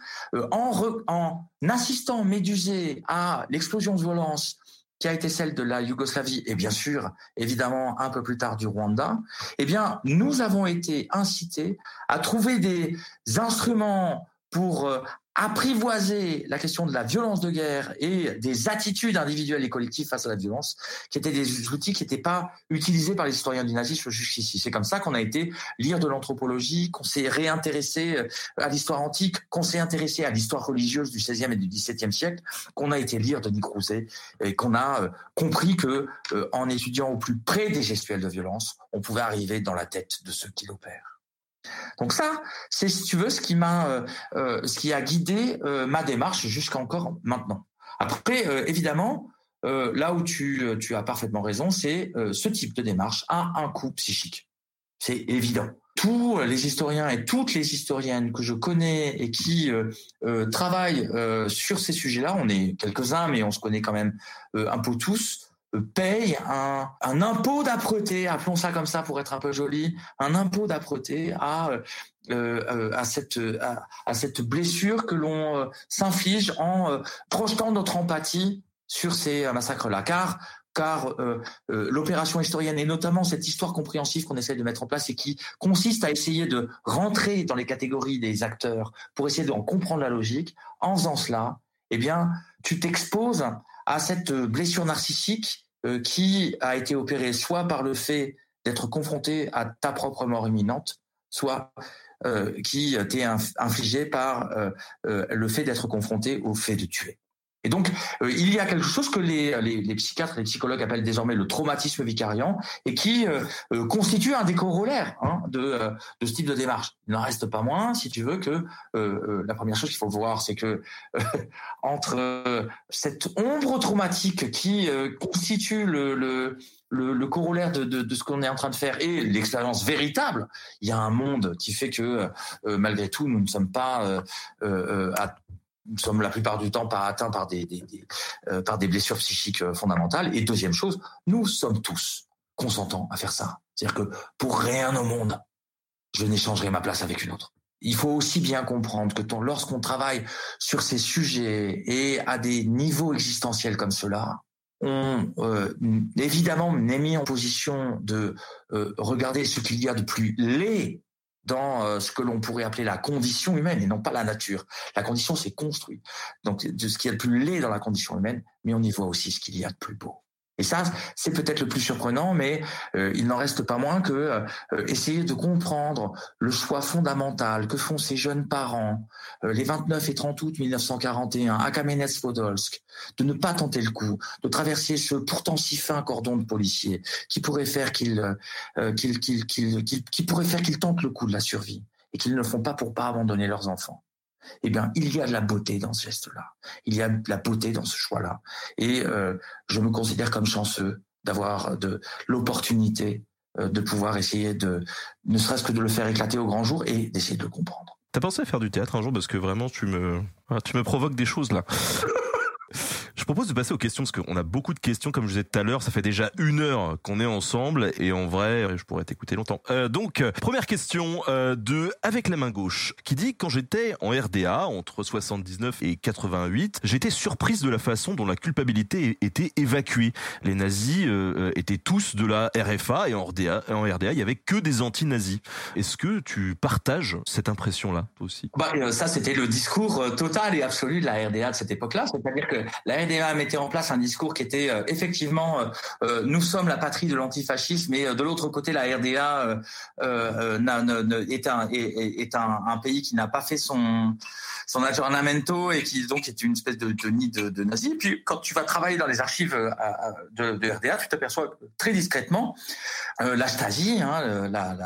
en, en assistant médusé à l'explosion de violence qui a été celle de la Yougoslavie et bien sûr, évidemment, un peu plus tard du Rwanda, eh bien, nous avons été incités à trouver des instruments pour euh, apprivoiser la question de la violence de guerre et des attitudes individuelles et collectives face à la violence, qui étaient des outils qui n'étaient pas utilisés par les historiens du nazisme jusqu'ici. C'est comme ça qu'on a été lire de l'anthropologie, qu'on s'est réintéressé euh, à l'histoire antique, qu'on s'est intéressé à l'histoire religieuse du XVIe et du XVIIe siècle, qu'on a été lire Denis Crouzet et qu'on a euh, compris que, euh, en étudiant au plus près des gestuels de violence, on pouvait arriver dans la tête de ceux qui l'opèrent. Donc ça, c'est si tu veux ce qui m'a, euh, euh, ce qui a guidé euh, ma démarche jusqu'à encore maintenant. Après, évidemment, là où tu, tu as parfaitement raison, c'est ce type de démarche a un coût psychique. C'est évident. Tous les historiens et toutes les historiennes que je connais et qui travaillent sur ces sujets-là, on est quelques-uns, mais on se connaît quand même un peu tous, paye un, un impôt d'âpreté, appelons ça comme ça pour être un peu joli, un impôt d'âpreté à euh, euh à cette à, cette blessure que l'on euh, s'inflige en projetant notre empathie sur ces massacres-là, car car l'opération historienne et notamment cette histoire compréhensive qu'on essaie de mettre en place et qui consiste à essayer de rentrer dans les catégories des acteurs pour essayer d'en comprendre la logique, en faisant cela, eh bien, tu t'exposes à cette blessure narcissique euh, qui a été opérée soit par le fait d'être confronté à ta propre mort imminente, soit euh, qui t'est infligée par euh, le fait d'être confronté au fait de tuer. Et donc, euh, il y a quelque chose que les, les, les, psychiatres les psychologues appellent désormais le traumatisme vicariant et qui euh, euh, constitue un des corollaires hein, de, de ce type de démarche. Il n'en reste pas moins, si tu veux, que la première chose qu'il faut voir, c'est que entre cette ombre traumatique qui constitue le, le le, corollaire de, de, de ce qu'on est en train de faire et l'expérience véritable, il y a un monde qui fait que malgré tout, nous ne sommes pas euh, à nous sommes la plupart du temps pas atteints par des, euh, par des blessures psychiques euh, fondamentales. Et deuxième chose, nous sommes tous consentants à faire ça. C'est-à-dire que pour rien au monde, je n'échangerai ma place avec une autre. Il faut aussi bien comprendre que lorsqu'on travaille sur ces sujets et à des niveaux existentiels comme cela, on euh, évidemment n'est mis en position de euh, regarder ce qu'il y a de plus laid dans euh, ce que l'on pourrait appeler la condition humaine et non pas la nature. La condition, c'est construit. Donc, de ce qu'il y a de plus laid dans la condition humaine, mais on y voit aussi ce qu'il y a de plus beau. Et ça, c'est peut-être le plus surprenant, mais euh, il n'en reste pas moins que euh, essayer de comprendre le choix fondamental que font ces jeunes parents, euh, les 29 et 30 août 1941, à Kamenets-Podolsk, de ne pas tenter le coup, de traverser ce pourtant si fin cordon de policiers qui pourrait faire qu'ils qu'ils qu'ils qu'ils tentent le coup de la survie et qu'ils ne font pas pour pas abandonner leurs enfants eh bien, il y a de la beauté dans ce geste-là. Il y a de la beauté dans ce choix-là. Et euh, je me considère comme chanceux d'avoir de l'opportunité euh, de pouvoir essayer de, ne serait-ce que de le faire éclater au grand jour et d'essayer de le comprendre. T'as pensé à faire du théâtre un jour? Parce que vraiment tu me, tu me provoques des choses là. Je propose de passer aux questions parce qu'on a beaucoup de questions, comme je disais tout à l'heure. Ça fait déjà une heure qu'on est ensemble et en vrai, je pourrais t'écouter longtemps. Euh, donc, première question euh, de Avec la main gauche, qui dit quand j'étais en RDA entre 79 et 88, j'étais surprise de la façon dont la culpabilité était évacuée. Les nazis euh, étaient tous de la RFA et en RDA, en RDA, il y avait que des anti-nazis. Est-ce que tu partages cette impression-là, aussi? Bah, Ça, c'était le discours total et absolu de la RDA de cette époque-là. C'est-à-dire que la RDA mettait en place un discours qui était euh, effectivement euh, euh, nous sommes la patrie de l'antifascisme et de l'autre côté la RDA est, un, pays qui n'a pas fait son son et qui donc est une espèce de, nid de, de nazis. Puis quand tu vas travailler dans les archives de, RDA, tu t'aperçois très discrètement la Stasi, hein, la,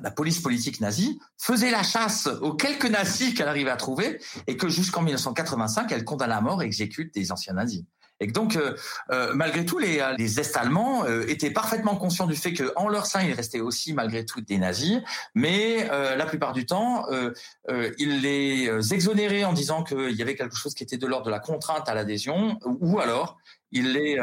la, police politique nazie, faisait la chasse aux quelques nazis qu'elle arrivait à trouver et que jusqu'en 1985, elle condamne à mort et exécute des anciens nazis. Et donc, euh, euh, malgré tout, les, les Est-Allemands euh, étaient parfaitement conscients du fait qu'en leur sein, il restait aussi, malgré tout, des nazis. Mais la plupart du temps, ils les exonéraient en disant qu'il y avait quelque chose qui était de l'ordre de la contrainte à l'adhésion, ou alors ils les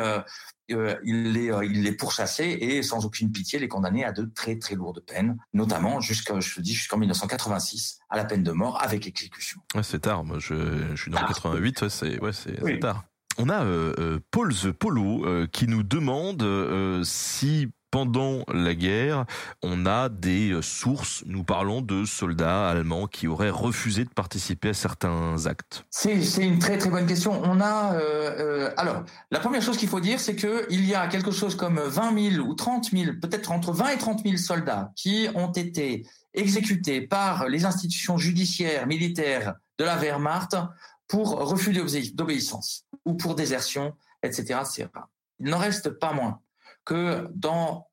euh, il, les, il les pourchassait et sans aucune pitié les condamnait à de très très lourdes peines, notamment jusqu'à je dis jusqu'en 1986 à la peine de mort avec exécution. Ouais, c'est tard. Moi, je, je suis dans 88. c'est ouais, c'est tard. On a euh, Paul The Polo qui nous demande si pendant la guerre, on a des sources, nous parlons de soldats allemands qui auraient refusé de participer à certains actes. C'est une très très bonne question. On a euh, alors la première chose qu'il faut dire, c'est que il y a quelque chose comme 20 000 ou 30 000, peut-être entre 20 et 30 000 soldats qui ont été exécutés par les institutions judiciaires militaires de la Wehrmacht pour refus d'obéissance ou pour désertion, etc., Il n'en reste pas moins que dans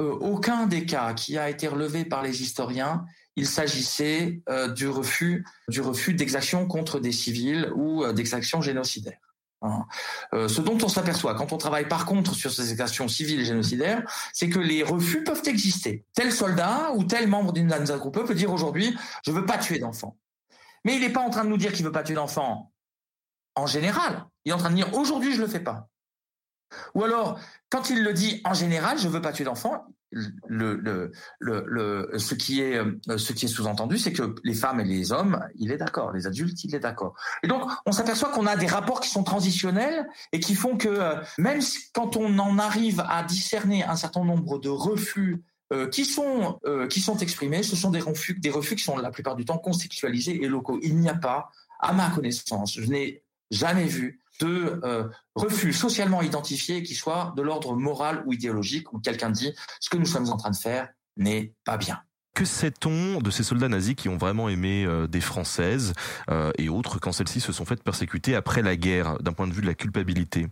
euh, aucun des cas qui a été relevé par les historiens, il s'agissait euh, du refus du refus d'exaction contre des civils ou euh, d'exactions génocidaires. Hein. ce dont on s'aperçoit quand on travaille par contre sur ces exactions civiles et génocidaires, c'est que les refus peuvent exister. Tel soldat ou tel membre d'une groupe peut dire aujourd'hui je veux pas tuer d'enfants. Mais il n'est pas en train de nous dire qu'il veut pas tuer d'enfants en général. Il est en train de dire aujourd'hui je le fais pas. Ou alors, quand il le dit en général, je veux pas tuer d'enfants, le, le, le, ce qui est, euh, ce qui est sous-entendu, c'est que les femmes et les hommes, il est d'accord, les adultes, il est d'accord. Et donc, on s'aperçoit qu'on a des rapports qui sont transitionnels et qui font que euh, même quand on en arrive à discerner un certain nombre de refus euh, qui sont qui sont exprimés, ce sont des refus, des refus qui sont la plupart du temps contextualisés et locaux. Il n'y a pas, à ma connaissance, je n'ai jamais vu de euh, refus socialement identifié qui soit de l'ordre moral ou idéologique, où quelqu'un dit ce que nous sommes en train de faire n'est pas bien. Que sait-on de ces soldats nazis qui ont vraiment aimé euh, des Françaises euh, et autres quand celles-ci se sont faites persécuter après la guerre, d'un point de vue de la culpabilité?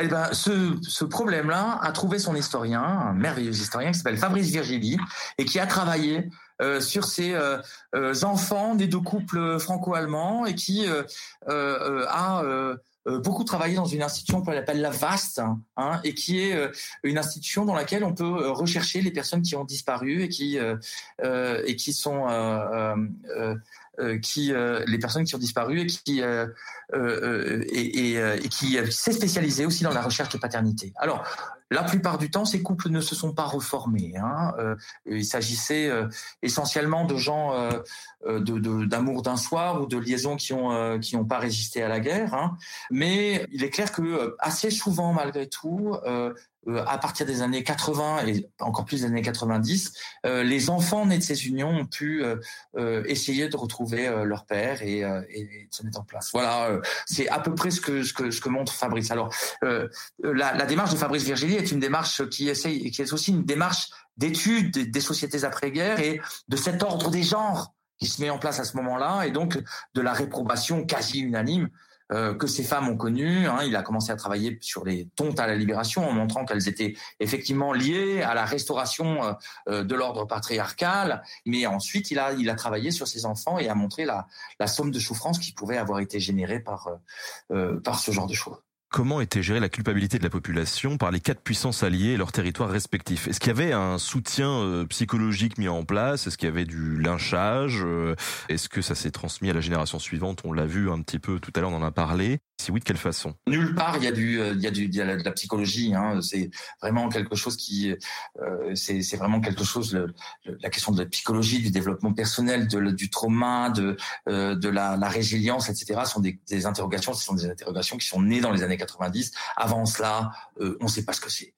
Eh ben, ce, ce problème-là a trouvé son historien, un merveilleux historien qui s'appelle Fabrice Virgili, et qui a travaillé euh, sur ces euh, euh, enfants des deux couples franco-allemands et qui a beaucoup travaillé dans une institution qu'on appelle la VAST, hein, et qui est une institution dans laquelle on peut rechercher les personnes qui ont disparu et qui et qui sont euh, qui euh, les personnes qui ont disparu et qui euh, et, qui s'est spécialisé aussi dans la recherche de paternité. Alors la plupart du temps, ces couples ne se sont pas reformés. Hein. il s'agissait essentiellement de gens de, d'amour d'un soir ou de liaisons qui ont qui n'ont pas résisté à la guerre. Hein. Mais il est clair que assez souvent, malgré tout, euh, à partir des années 80 et encore plus des années 90, euh, les enfants nés de ces unions ont pu euh, essayer de retrouver leur père et, et, se mettre en place. Voilà, c'est à peu près ce que, ce que, ce que montre Fabrice. Alors, la, la, démarche de Fabrice Virgili est une démarche qui essaye, qui est aussi une démarche d'étude des, des sociétés après-guerre et de cet ordre des genres qui se met en place à ce moment-là et donc de la réprobation quasi unanime euh, que ces femmes ont connu. Hein. Il a commencé à travailler sur les tontes à la libération en montrant qu'elles étaient effectivement liées à la restauration euh, euh, de l'ordre patriarcal. Mais ensuite, il a, il a travaillé sur ses enfants et a montré la, la somme de souffrance qui pouvait avoir été générée par, par ce genre de choses. Comment était gérée la culpabilité de la population par les quatre puissances alliées et leurs territoires respectifs? Est-ce qu'il y avait un soutien euh, psychologique mis en place? Est-ce qu'il y avait du lynchage euh, Est-ce que ça s'est transmis à la génération suivante? On l'a vu un petit peu tout à l'heure, on en a parlé. Si oui, de quelle façon? Nulle part, il y a de la psychologie. Hein. C'est vraiment quelque chose qui, euh, c'est, vraiment quelque chose. La question de la psychologie, du développement personnel, du trauma, de, euh, la, résilience, etc. sont des, interrogations. Ce sont des interrogations qui sont nées dans les années 90. Avant cela, euh, on ne sait pas ce que c'est.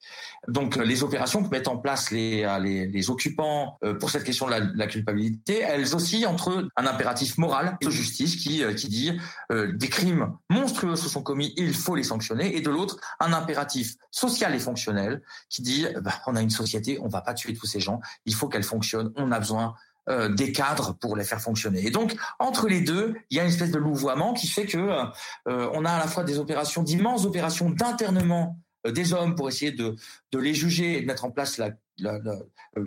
Donc, les opérations que mettent en place les, occupants pour cette question de la, culpabilité, elles oscillent entre un impératif moral de justice qui dit des crimes monstrueux se sont commis, il faut les sanctionner, et de l'autre, un impératif social et fonctionnel qui dit, bah, on a une société, on va pas tuer tous ces gens, il faut qu'elle fonctionne, on a besoin euh, des cadres pour les faire fonctionner. Et donc, entre les deux, il y a une espèce de louvoiement qui fait que euh, on a à la fois des opérations, d'immenses opérations d'internement euh, des hommes pour essayer de, les juger et de mettre en place la, la, la,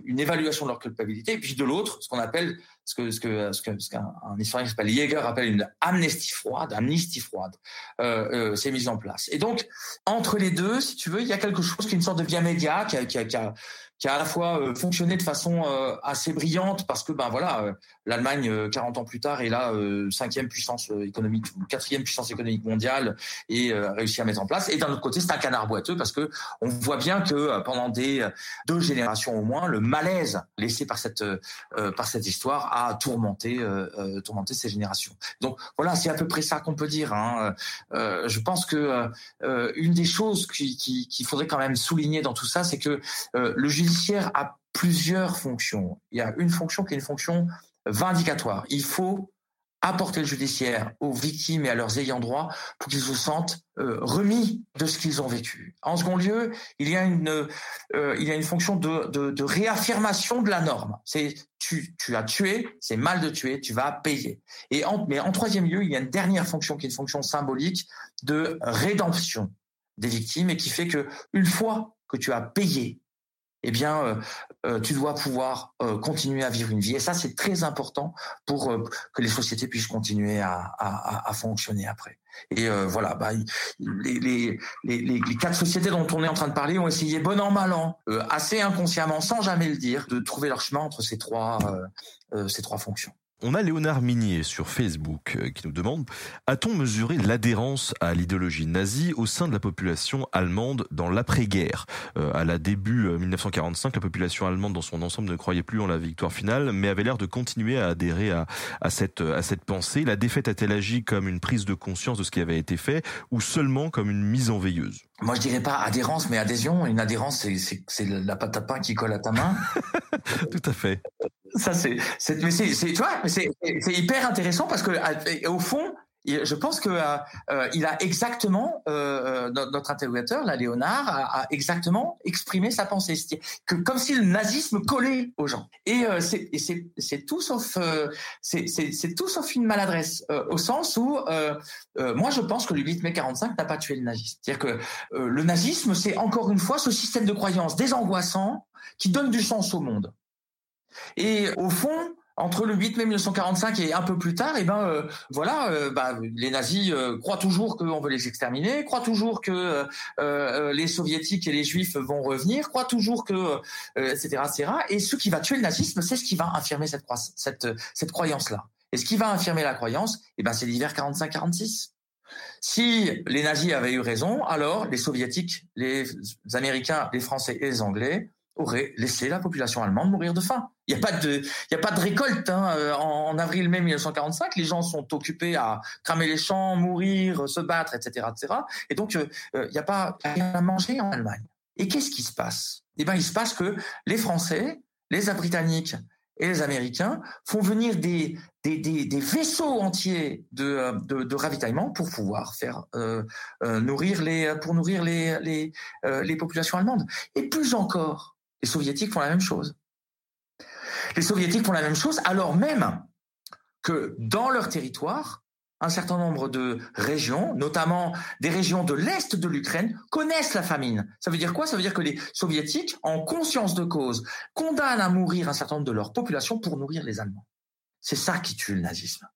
une évaluation de leur culpabilité, et puis de l'autre, ce qu'on appelle, ce que ce que ce qu'un qu'un historien qui s'appelle Jäger appelle une amnistie froide, amnistie froide, euh, euh, s'est mise en place. Et donc entre les deux, si tu veux, il y a quelque chose qui est une sorte de via média qui a, qui a, qui a, qui a à la fois euh, fonctionné de façon euh, assez brillante parce que ben voilà euh, l'Allemagne 40 ans plus tard est là cinquième puissance économique quatrième puissance économique mondiale et réussi à mettre en place et d'un autre côté c'est un canard boiteux parce que on voit bien que pendant des deux générations au moins le malaise laissé par cette par cette histoire a tourmenté tourmenté ces générations donc voilà c'est à peu près ça qu'on peut dire hein. je pense que une des choses qu'il qui, faudrait quand même souligner dans tout ça c'est que le juge judiciaire a plusieurs fonctions. Il y a une fonction qui est une fonction vindicatoire. Il faut apporter le judiciaire aux victimes et à leurs ayants droit pour qu'ils se sentent euh, remis de ce qu'ils ont vécu. En second lieu, il y a une, euh, il y a une fonction de, de, réaffirmation de la norme. C'est tu, tu as tué, c'est mal de tuer, tu vas payer. Et en, mais en troisième lieu, il y a une dernière fonction qui est une fonction symbolique de rédemption des victimes et qui fait que une fois que tu as payé eh bien, euh, euh, tu dois pouvoir euh, continuer à vivre une vie. Et ça, c'est très important pour que les sociétés puissent continuer à, à, à fonctionner après. Et voilà, bah, les, les, les, les, quatre sociétés dont on est en train de parler ont essayé, bon an, mal an, assez inconsciemment, sans jamais le dire, de trouver leur chemin entre ces trois, ces trois fonctions. On a Léonard Minier sur Facebook euh, qui nous demande A-t-on mesuré l'adhérence à l'idéologie nazie au sein de la population allemande dans l'après-guerre? Euh, À la début 1945, euh, la population allemande dans son ensemble ne croyait plus en la victoire finale, mais avait l'air de continuer à adhérer à, à, cette, à cette pensée. La défaite a-t-elle agi comme une prise de conscience de ce qui avait été fait ou seulement comme une mise en veilleuse? Moi, je dirais pas adhérence, mais adhésion. Une adhérence, c'est la pâte à pain qui colle à ta main. Tout à fait. Ça, c'est, mais c'est, tu vois, c'est, c'est hyper intéressant parce que, au fond, je pense que euh, euh, il a exactement euh, notre interrogateur, là, Léonard, a, exactement exprimé sa pensée, que comme si le nazisme collait aux gens. Et c'est c'est tout sauf c'est c'est tout sauf une maladresse au sens où moi je pense que le 8 mai 45 n'a pas tué le nazisme. C'est-à-dire que le nazisme c'est encore une fois ce système de croyance désangoissant qui donne du sens au monde. Et au fond, entre le 8 mai 1945 et un peu plus tard, et eh ben euh, voilà, euh, bah, les nazis euh, croient toujours qu'on veut les exterminer, croient toujours que les soviétiques et les juifs vont revenir, croient toujours que etc etc. Et ce qui va tuer le nazisme, c'est ce qui va affirmer cette cette cette croyance là. Et ce qui va affirmer la croyance, et eh ben c'est l'hiver 45-46. Si les nazis avaient eu raison, alors les soviétiques, les américains, les français et les anglais aurait laissé la population allemande mourir de faim. Il n'y a pas de, il y a pas de récolte hein. Euh, en, avril-mai 1945. Les gens sont occupés à cramer les champs, mourir, se battre, etc., etc. Et donc euh, euh, il n'y a pas rien à manger en Allemagne. Et qu'est-ce qui se passe? Eh ben, il se passe que les Français, les Britanniques et les Américains font venir des, des, des, des vaisseaux entiers de, de, de, ravitaillement pour pouvoir faire euh, nourrir les pour nourrir les les, les populations allemandes. Et plus encore, les soviétiques font la même chose. Les soviétiques font la même chose alors même que dans leur territoire, un certain nombre de régions, notamment des régions de l'Est de l'Ukraine, connaissent la famine. Ça veut dire quoi? Ça veut dire que les soviétiques, en conscience de cause, condamnent à mourir un certain nombre de leur population pour nourrir les Allemands. C'est ça qui tue le nazisme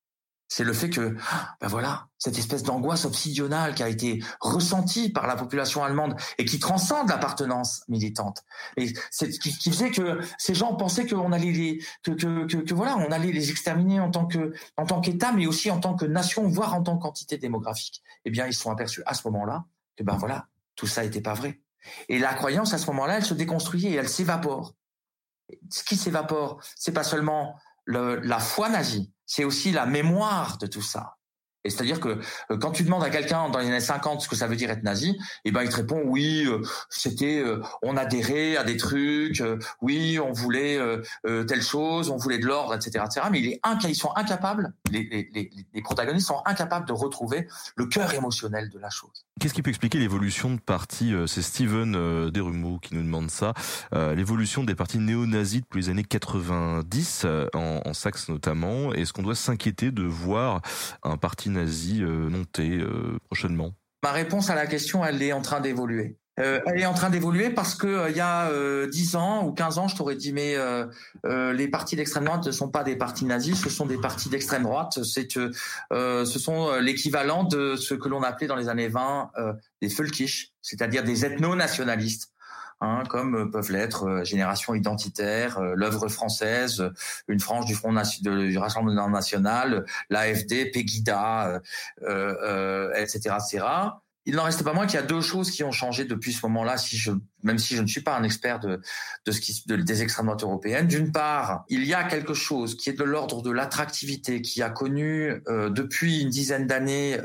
c'est le fait que, ben voilà, cette espèce d'angoisse obsidionale qui a été ressentie par la population allemande et qui transcende l'appartenance militante. Et c'est qui, qui, faisait que ces gens pensaient qu'on allait les, que, que, que, que, voilà, on allait les exterminer en tant que, en tant qu'État, mais aussi en tant que nation, voire en tant qu'entité démographique. Eh bien, ils se sont aperçus à ce moment-là que ben voilà, tout ça n'était pas vrai. Et la croyance à ce moment-là, elle se déconstruit et elle s'évapore. Ce qui s'évapore, c'est pas seulement le, la foi nazie, c'est aussi la mémoire de tout ça. Et c'est-à-dire que euh, quand tu demandes à quelqu'un dans les années 50 ce que ça veut dire être nazi, eh ben il te répond oui, euh, c'était euh, on adhérait à des trucs, oui, on voulait telle chose, on voulait de l'ordre, etc., etc. Mais il est ils sont incapables, les, les, les, protagonistes sont incapables de retrouver le cœur émotionnel de la chose. Qu'est-ce qui peut expliquer l'évolution de partis C'est Steven Derumeau qui nous demande ça. l'évolution des partis néo-nazis depuis les années 90 en, en Saxe notamment. Est-ce qu'on doit s'inquiéter de voir un parti euh, euh, prochainement Ma réponse à la question, elle est en train d'évoluer. Euh, elle est en train d'évoluer parce que il y a euh, 10 ans ou 15 ans, je t'aurais dit mais les partis d'extrême droite ne sont pas des partis nazis, ce sont des partis d'extrême droite. C'est ce sont l'équivalent de ce que l'on appelait dans les années 20 des Völkisch, c'est-à-dire des ethno-nationalistes. Hein, comme euh, peuvent l'être euh, Génération Identitaire, euh, l'œuvre française, une frange du Front du Rassemblement National, l'AFD, Pegida, etc., etc. Il n'en reste pas moins qu'il y a deux choses qui ont changé depuis ce moment-là, si je, même si je ne suis pas un expert de, de ce qui, des extrêmes droites européennes. D'une part, il y a quelque chose qui est de l'ordre de l'attractivité, qui a connu depuis une dizaine d'années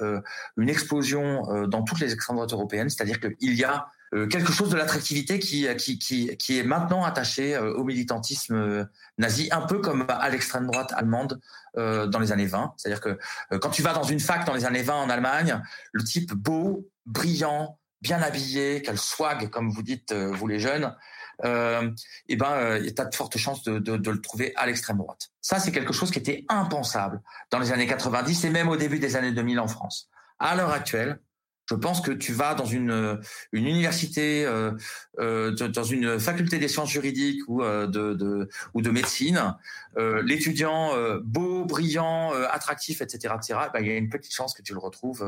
une explosion dans toutes les extrêmes droites européennes, c'est-à-dire qu'il y a quelque chose de l'attractivité qui, qui, qui, qui est maintenant attaché au militantisme nazi, un peu comme à l'extrême droite allemande dans les années 20. C'est-à-dire que quand tu vas dans une fac dans les années 20 en Allemagne, le type beau, brillant, bien habillé, quel swag, comme vous dites, vous les jeunes, euh, et ben, euh, a de fortes chances de, de, de le trouver à l'extrême droite. Ça, c'est quelque chose qui était impensable dans les années 90 et même au début des années 2000 en France. À l'heure actuelle, je pense que tu vas dans une, une université, euh, euh, dans une faculté des sciences juridiques ou euh, de, de, ou de médecine, euh, l'étudiant euh, beau, brillant, attractif, etc., etc. Ben, il y a une petite chance que tu le retrouves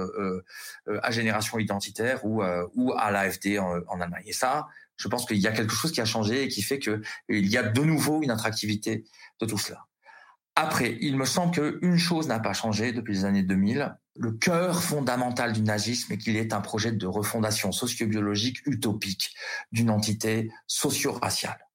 à Génération Identitaire ou, ou à l'AFD en, en Allemagne. Et ça, je pense qu'il y a quelque chose qui a changé et qui fait qu'il y a de nouveau une attractivité de tout cela. Après, il me semble qu'une chose n'a pas changé depuis les années 2000. Le cœur fondamental du nazisme est qu'il est un projet de refondation sociobiologique utopique d'une entité socio-raciale.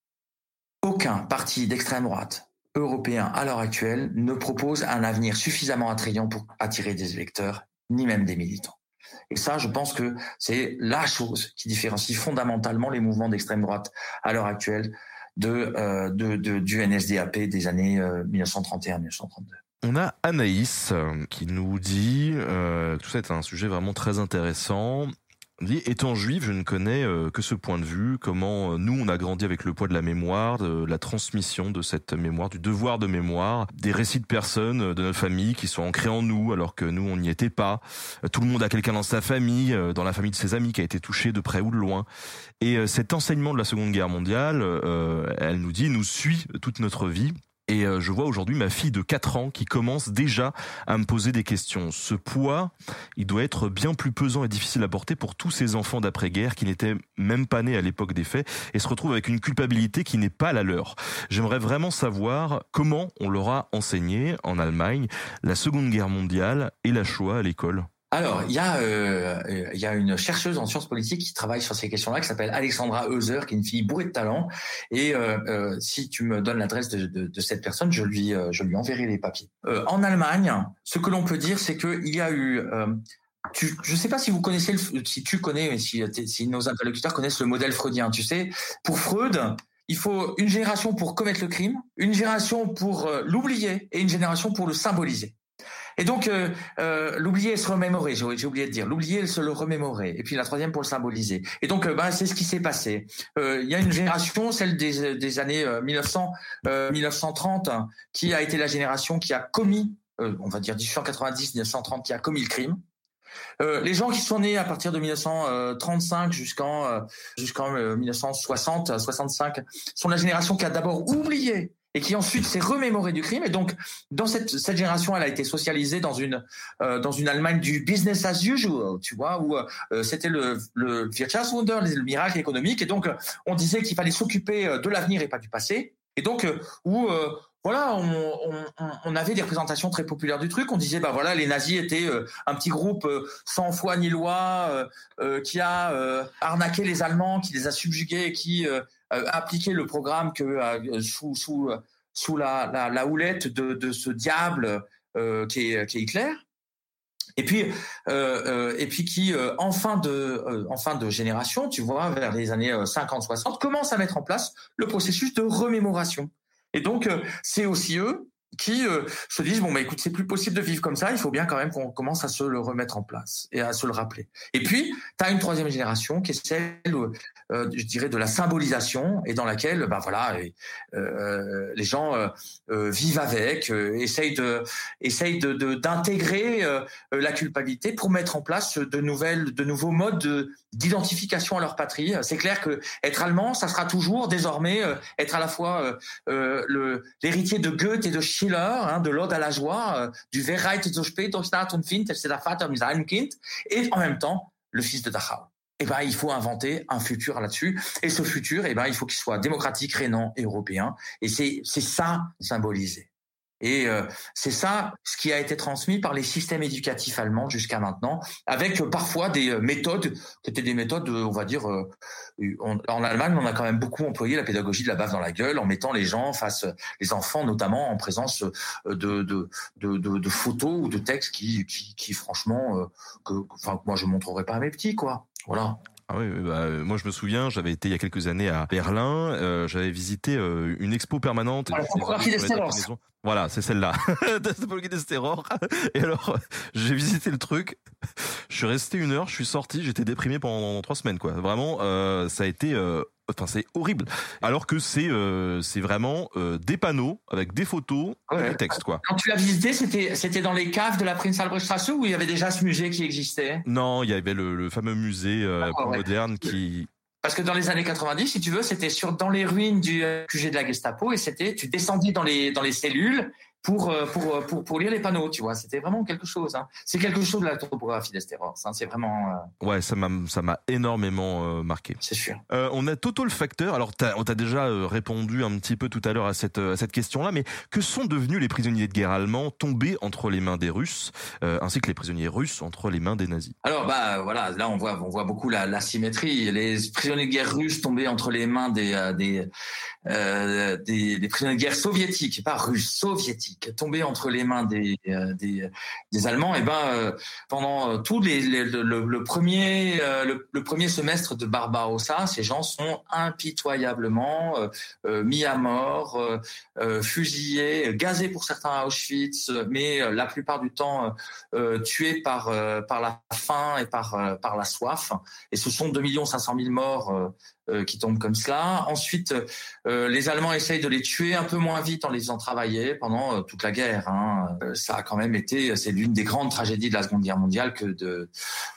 Aucun parti d'extrême droite européen à l'heure actuelle ne propose un avenir suffisamment attrayant pour attirer des électeurs, ni même des militants. Et ça, je pense que c'est la chose qui différencie fondamentalement les mouvements d'extrême droite à l'heure actuelle de, euh, de, de, du NSDAP des années 1931-1932. On a Anaïs euh, qui nous dit, euh, tout ça est un sujet vraiment très intéressant, dit, étant juif, je ne connais euh, que ce point de vue, comment euh, nous, on a grandi avec le poids de la mémoire, de la transmission de cette mémoire, du devoir de mémoire, des récits de personnes de notre famille qui sont ancrés en nous alors que nous, on n'y était pas. Tout le monde a quelqu'un dans sa famille, dans la famille de ses amis qui a été touché de près ou de loin. Et cet enseignement de la Seconde Guerre mondiale, elle nous dit, nous suit toute notre vie. Et euh, je vois aujourd'hui ma fille de 4 ans qui commence déjà à me poser des questions. Ce poids, il doit être bien plus pesant et difficile à porter pour tous ces enfants d'après-guerre qui n'étaient même pas nés à l'époque des faits et se retrouvent avec une culpabilité qui n'est pas la leur. J'aimerais vraiment savoir comment on leur a enseigné en Allemagne la Seconde Guerre mondiale et la Shoah à l'école. Alors, il y a euh, il y a une chercheuse en sciences politiques qui travaille sur ces questions-là, qui s'appelle Alexandra Heuser, qui est une fille bourrée de talent. Et euh, euh, si tu me donnes l'adresse de, de, de, cette personne, je lui je lui enverrai les papiers. en Allemagne, ce que l'on peut dire, c'est qu'il y a eu tu, je ne sais pas si vous connaissez, le, si tu connais, si, si nos interlocuteurs connaissent le modèle freudien. Tu sais, pour Freud, il faut une génération pour commettre le crime, une génération pour l'oublier et une génération pour le symboliser. Et donc, euh, euh, l'oublier et se remémorer, j'ai oublié de dire, l'oublier et se le remémorer. Et puis la troisième pour le symboliser. Et donc, euh, bah, c'est ce qui s'est passé. Euh, il y a une génération, celle des, des années 1900, 1930, qui a été la génération qui a commis, on va dire 1890-1930, qui a commis le crime. Euh, les gens qui sont nés à partir de 1935 jusqu'en jusqu'en 1960, 65 sont la génération qui a d'abord oublié et qui ensuite s'est remémoré du crime. Et donc, dans cette, cette génération, elle a été socialisée dans une euh, dans une Allemagne du business as usual, tu vois, où euh, c'était le, le Wirtschaftswunder, le miracle économique. Et donc, on disait qu'il fallait s'occuper euh, de l'avenir et pas du passé. Et donc, où voilà, on, avait des représentations très populaires du truc. On disait, bah voilà, les nazis étaient un petit groupe sans foi ni loi, qui a arnaqué les Allemands, qui les a subjugués, qui appliquer le programme que euh, sous sous sous la, la, la houlette de, de ce diable euh, qui, est, qui est Hitler. Et puis, euh, et puis qui, en fin de, en fin de génération, tu vois, vers les années 50-60, commence à mettre en place le processus de remémoration. Et donc, c'est aussi eux qui euh, se disent bon bah écoute c'est plus possible de vivre comme ça il faut bien quand même qu'on commence à se le remettre en place et à se le rappeler. Et puis tu as une troisième génération qui est celle euh, je dirais de la symbolisation et dans laquelle bah voilà euh, les gens vivent avec essayent de essayent de d'intégrer la culpabilité pour mettre en place de nouvelles de nouveaux modes d'identification à leur patrie. C'est clair que être allemand ça sera toujours désormais être à la fois le l'héritier de Goethe et de Schiller, hein, de l'Ode à la joie, euh, du Wer reitet so spät durch Stadt und Wind, c'est der Vater mit Kind, et en même temps, le fils de Dachau. Eh ben, il faut inventer un futur là-dessus. Et ce futur, eh ben, il faut qu'il soit démocratique, rénant européen. Et c'est, c'est ça symbolisé. Et euh, c'est ça ce qui a été transmis par les systèmes éducatifs allemands jusqu'à maintenant, avec euh, parfois des euh, méthodes qui étaient des méthodes, on va dire, en Allemagne, on a quand même beaucoup employé la pédagogie de la baffe dans la gueule, en mettant les gens face, les enfants notamment, en présence de de, de, de, photos ou de textes qui, qui, qui franchement, que, enfin, moi je montrerai pas à mes petits, quoi. Voilà. Ah oui, bah, euh, moi je me souviens, j'avais été il y a quelques années à Berlin, euh, j'avais visité euh, une expo permanente. Voilà, c'est celle-là. Et alors, j'ai visité le truc. Je suis resté une heure, je suis sorti, j'étais déprimé pendant trois semaines, quoi. Vraiment, euh, ça a été enfin c'est horrible. Alors que c'est euh, c'est vraiment euh, des panneaux avec des photos et des textes quoi. Quand tu l'as visité c'était c'était dans les caves de la Prince Albrechtstraße où il y avait déjà ce musée qui existait? Non il y avait le, le fameux musée euh, moderne qui parce que dans les années 90, si tu veux, c'était sur dans les ruines du QG de la Gestapo et c'était tu descendis dans les dans les cellules pour, euh, pour, euh, pour, pour, lire les panneaux, tu vois. C'était vraiment quelque chose. Hein. C'est quelque chose de la topographie d'Esteros. Hein. C'est vraiment. Euh... Ouais, ça m'a ça m'a énormément euh, marqué. C'est sûr. Euh, on a Toto le facteur. Alors, on t'a déjà répondu un petit peu tout à l'heure à cette à cette question-là, mais que sont devenus les prisonniers de guerre allemands tombés entre les mains des Russes, ainsi que les prisonniers russes entre les mains des nazis? Alors, bah voilà, là on voit on voit beaucoup la, la symétrie. Les prisonniers de guerre russes tombés entre les mains des des des, des prisonniers de guerre soviétiques, pas russes, soviétiques tombé entre les mains des, euh, Allemands, et eh ben euh, pendant euh, tout le, premier le, premier semestre de Barbarossa, ces gens sont impitoyablement mis à mort, fusillés, gazés pour certains à Auschwitz, mais la plupart du temps tués par par la faim et par par la soif. Et ce sont 2 500 000 morts qui tombent comme cela. Ensuite, euh, les Allemands essayent de les tuer un peu moins vite en les faisant travailler pendant euh, toute la guerre. Hein. ça a quand même été, c'est l'une des grandes tragédies de la Seconde Guerre mondiale que, de,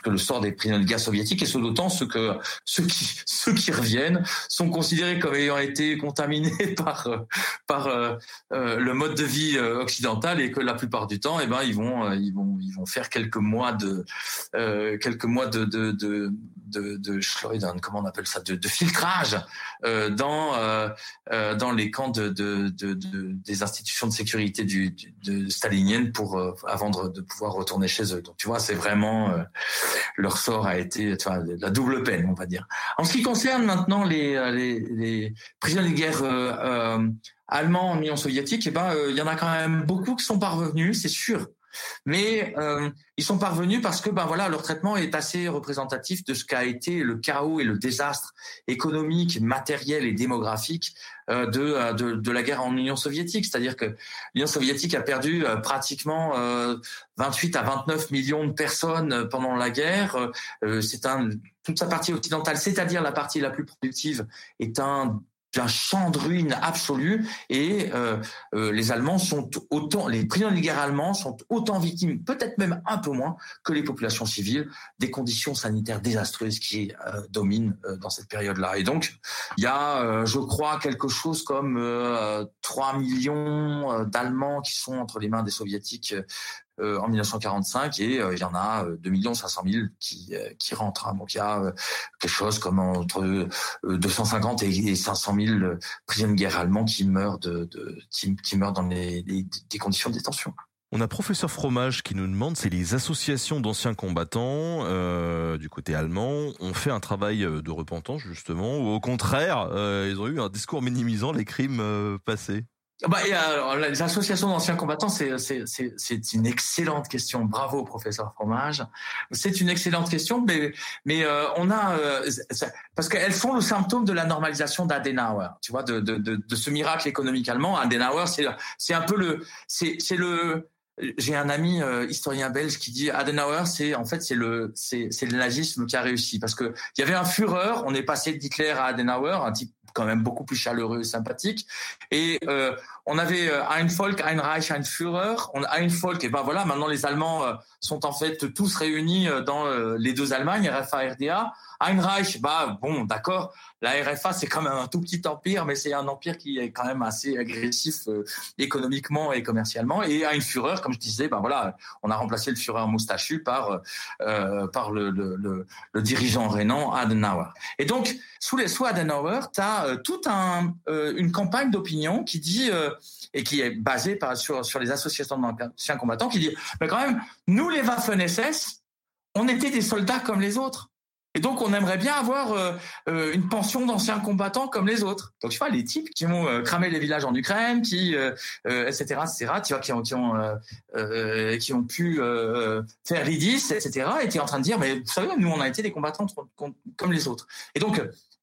que le sort des prisonniers de guerre soviétiques, et ce d'autant ce que ceux qui, ceux qui reviennent sont considérés comme ayant été contaminés par, par le mode de vie occidental et que la plupart du temps, eh ben, ils vont, ils vont, ils vont faire quelques mois de, quelques mois de, de, de, de, de comment on appelle ça, de, de filtrage euh, dans euh, euh, dans les camps de, de, de, des institutions de sécurité du, de staliniennes pour avant de, pouvoir retourner chez eux. Donc tu vois, c'est vraiment leur sort a été la double peine, on va dire. En ce qui concerne maintenant les les, les prisonniers de guerre allemands en Union soviétique, eh ben il y en a quand même beaucoup qui sont parvenus, c'est sûr mais euh, ils sont parvenus parce que ben voilà leur traitement est assez représentatif de ce qu'a été le chaos et le désastre économique, matériel et démographique euh, de, euh, de, de la guerre en Union soviétique. C'est-à-dire que l'Union soviétique a perdu pratiquement 28 à 29 millions de personnes pendant la guerre. c'est un toute sa partie occidentale, c'est-à-dire la partie la plus productive, est un d'un champ de ruines absolu et euh, euh, les Allemands sont autant, les prisonniers de guerre allemands sont autant victimes, peut-être même un peu moins que les populations civiles, des conditions sanitaires désastreuses qui euh, dominent dans cette période-là. Et donc, il y a, je crois, quelque chose comme 3 millions d'Allemands qui sont entre les mains des Soviétiques euh, en 1945 et euh, il y en a 2 500 000 qui, euh, qui rentrent. Hein. Donc il y a quelque chose comme entre 250 et 500 000 prisonniers de guerre allemands qui meurent, de, qui, meurent dans les, des conditions de détention. On a professeur Fromage qui nous demande si les associations d'anciens combattants du côté allemand ont fait un travail de repentance justement ou au contraire ils ont eu un discours minimisant les crimes passés. Bah, alors, les associations d'anciens combattants, c'est, une excellente question. Bravo, professeur Fromage. C'est une excellente question, mais, mais euh, on a euh, parce qu'elles sont le symptôme de la normalisation d'Adenauer. Tu vois, de, de, de, de, ce miracle économique allemand. Adenauer, c'est, un peu le, c'est, le, j'ai un ami euh, historien belge qui dit Adenauer, c'est en fait c'est le c'est le nazisme qui a réussi parce que il y avait un Führer, on est passé d'Hitler à Adenauer, un type quand même beaucoup plus chaleureux et sympathique. Et euh, on avait euh, ein Volk, ein Reich, ein Führer. On ein Volk, et ben voilà, maintenant les Allemands euh, sont en fait tous réunis euh, dans les deux Allemagnes, RFA, RDA. Ein Reich, bah bon, d'accord. La RFA, c'est quand même un tout petit empire, mais c'est un empire qui est quand même assez agressif économiquement et commercialement. Et Ein Führer, comme je disais, ben voilà, on a remplacé le Führer moustachu par par le, dirigeant rénan Adenauer. Et donc, sous les sous Adenauer, tu as toute un, une campagne d'opinion qui dit et qui est basée par, sur, sur les associations d'anciens combattants qui dit mais quand même nous les Waffen SS on était des soldats comme les autres Et donc, on aimerait bien avoir euh, euh, une pension d'anciens combattants comme les autres. Donc, tu vois, les types qui ont euh, cramé les villages en Ukraine, qui, etc., etc., tu vois, qui ont, qui ont, qui pu faire l'IDIS, etc., étaient en train de dire, mais vous savez, nous, on a été des combattants comme les autres. Et donc,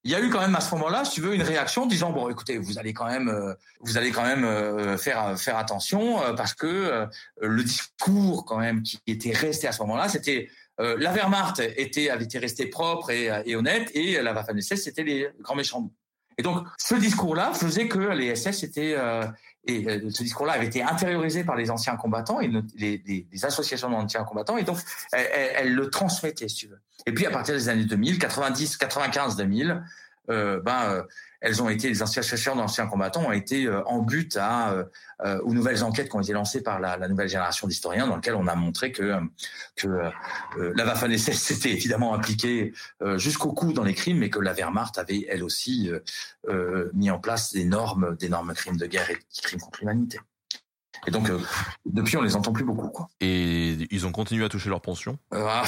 il y a eu quand même à ce moment-là, si tu veux, une réaction disant bon, écoutez, vous allez quand même, allez quand même faire attention parce que le discours quand même qui était resté à ce moment-là, c'était euh, la Wehrmacht était, avait été restée propre et, honnête, et la Waffen-SS, c'était les grands méchants. Et donc, ce discours-là faisait que les SS étaient, euh, et euh, ce discours-là avait été intériorisé par les anciens combattants et les, associations d'anciens combattants, et donc elles, le transmettaient, si tu veux. Et puis, à partir des années 2000, 90, 95, 2000, ben, elles ont été les associations d'anciens combattants ont été euh, en but à euh, euh, aux nouvelles enquêtes qui ont été lancées par la, la nouvelle génération d'historiens dans lesquelles on a montré que que la Waffen-SS s'était évidemment impliquée jusqu'au cou dans les crimes mais que la Wehrmacht avait elle aussi mis en place des normes d'énormes crimes de guerre et des crimes contre l'humanité. Et donc, depuis, on les entend plus beaucoup. Quoi. Et ils ont continué à toucher leur pension? Ah,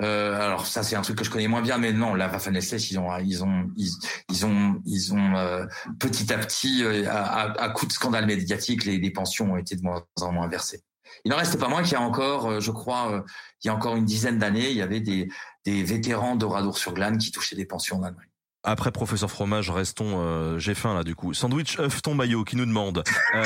euh, alors ça c'est un truc que je connais moins bien, mais non, la Waffen SS ils ont ils ont ils, ont ils ont euh, petit à petit euh, à, à, coup de scandale médiatique les, les, pensions ont été de moins en moins versées. Il n'en reste pas moins qu'il y a encore, je crois, il y a encore une dizaine d'années, il y avait des des vétérans d'Oradour-sur-Glane qui touchaient des pensions en Allemagne. Après professeur fromage, restons. j'ai faim là du coup. Sandwich œuf ton maillot qui nous demande.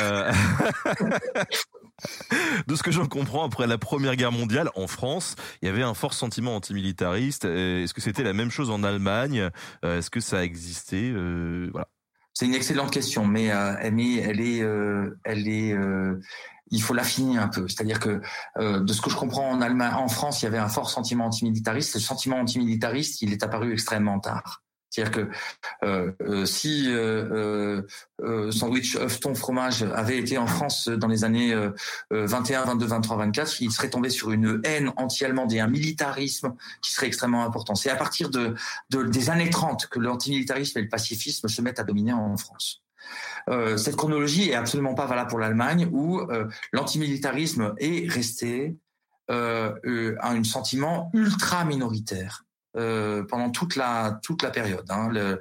de ce que j'en comprends, après la Première Guerre mondiale, en France, il y avait un fort sentiment antimilitariste. Est-ce que c'était la même chose en Allemagne? Euh, Est-ce que ça a existé? Euh, Voilà. C'est une excellente question, mais, euh, elle est, elle est, il faut l'affiner un peu. C'est-à-dire que de ce que je comprends en Allemagne, en France, il y avait un fort sentiment antimilitariste. Ce sentiment antimilitariste, il est apparu extrêmement tard. C'est-à-dire que euh, euh, si euh, sandwich œuf thon fromage avait été en France dans les années 21, 22, 23, 24, il serait tombé sur une haine anti-allemande et un militarisme qui serait extrêmement important. C'est à partir de, des années 30 que l'antimilitarisme et le pacifisme se mettent à dominer en France. cette chronologie est absolument pas valable pour l'Allemagne où l'antimilitarisme est resté euh, un sentiment ultra minoritaire euh, pendant toute la toute la période. Hein. Le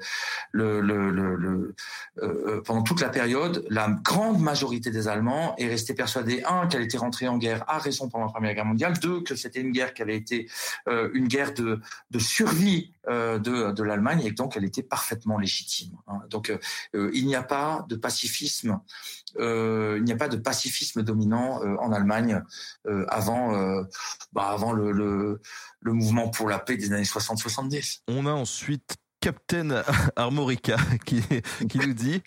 euh, pendant toute la période, la grande majorité des Allemands est restée persuadée un qu'elle était rentrée en guerre à raison pendant la Première Guerre mondiale, deux que c'était une guerre qui avait été euh, une guerre de de survie euh, de de l'Allemagne et donc elle était parfaitement légitime. Hein. Donc euh, il n'y a pas de pacifisme euh, il n'y a pas de pacifisme dominant euh, en Allemagne euh, avant, bah, avant le, le, le mouvement pour la paix des années 60-70. On a ensuite Captain Armorica qui, qui nous dit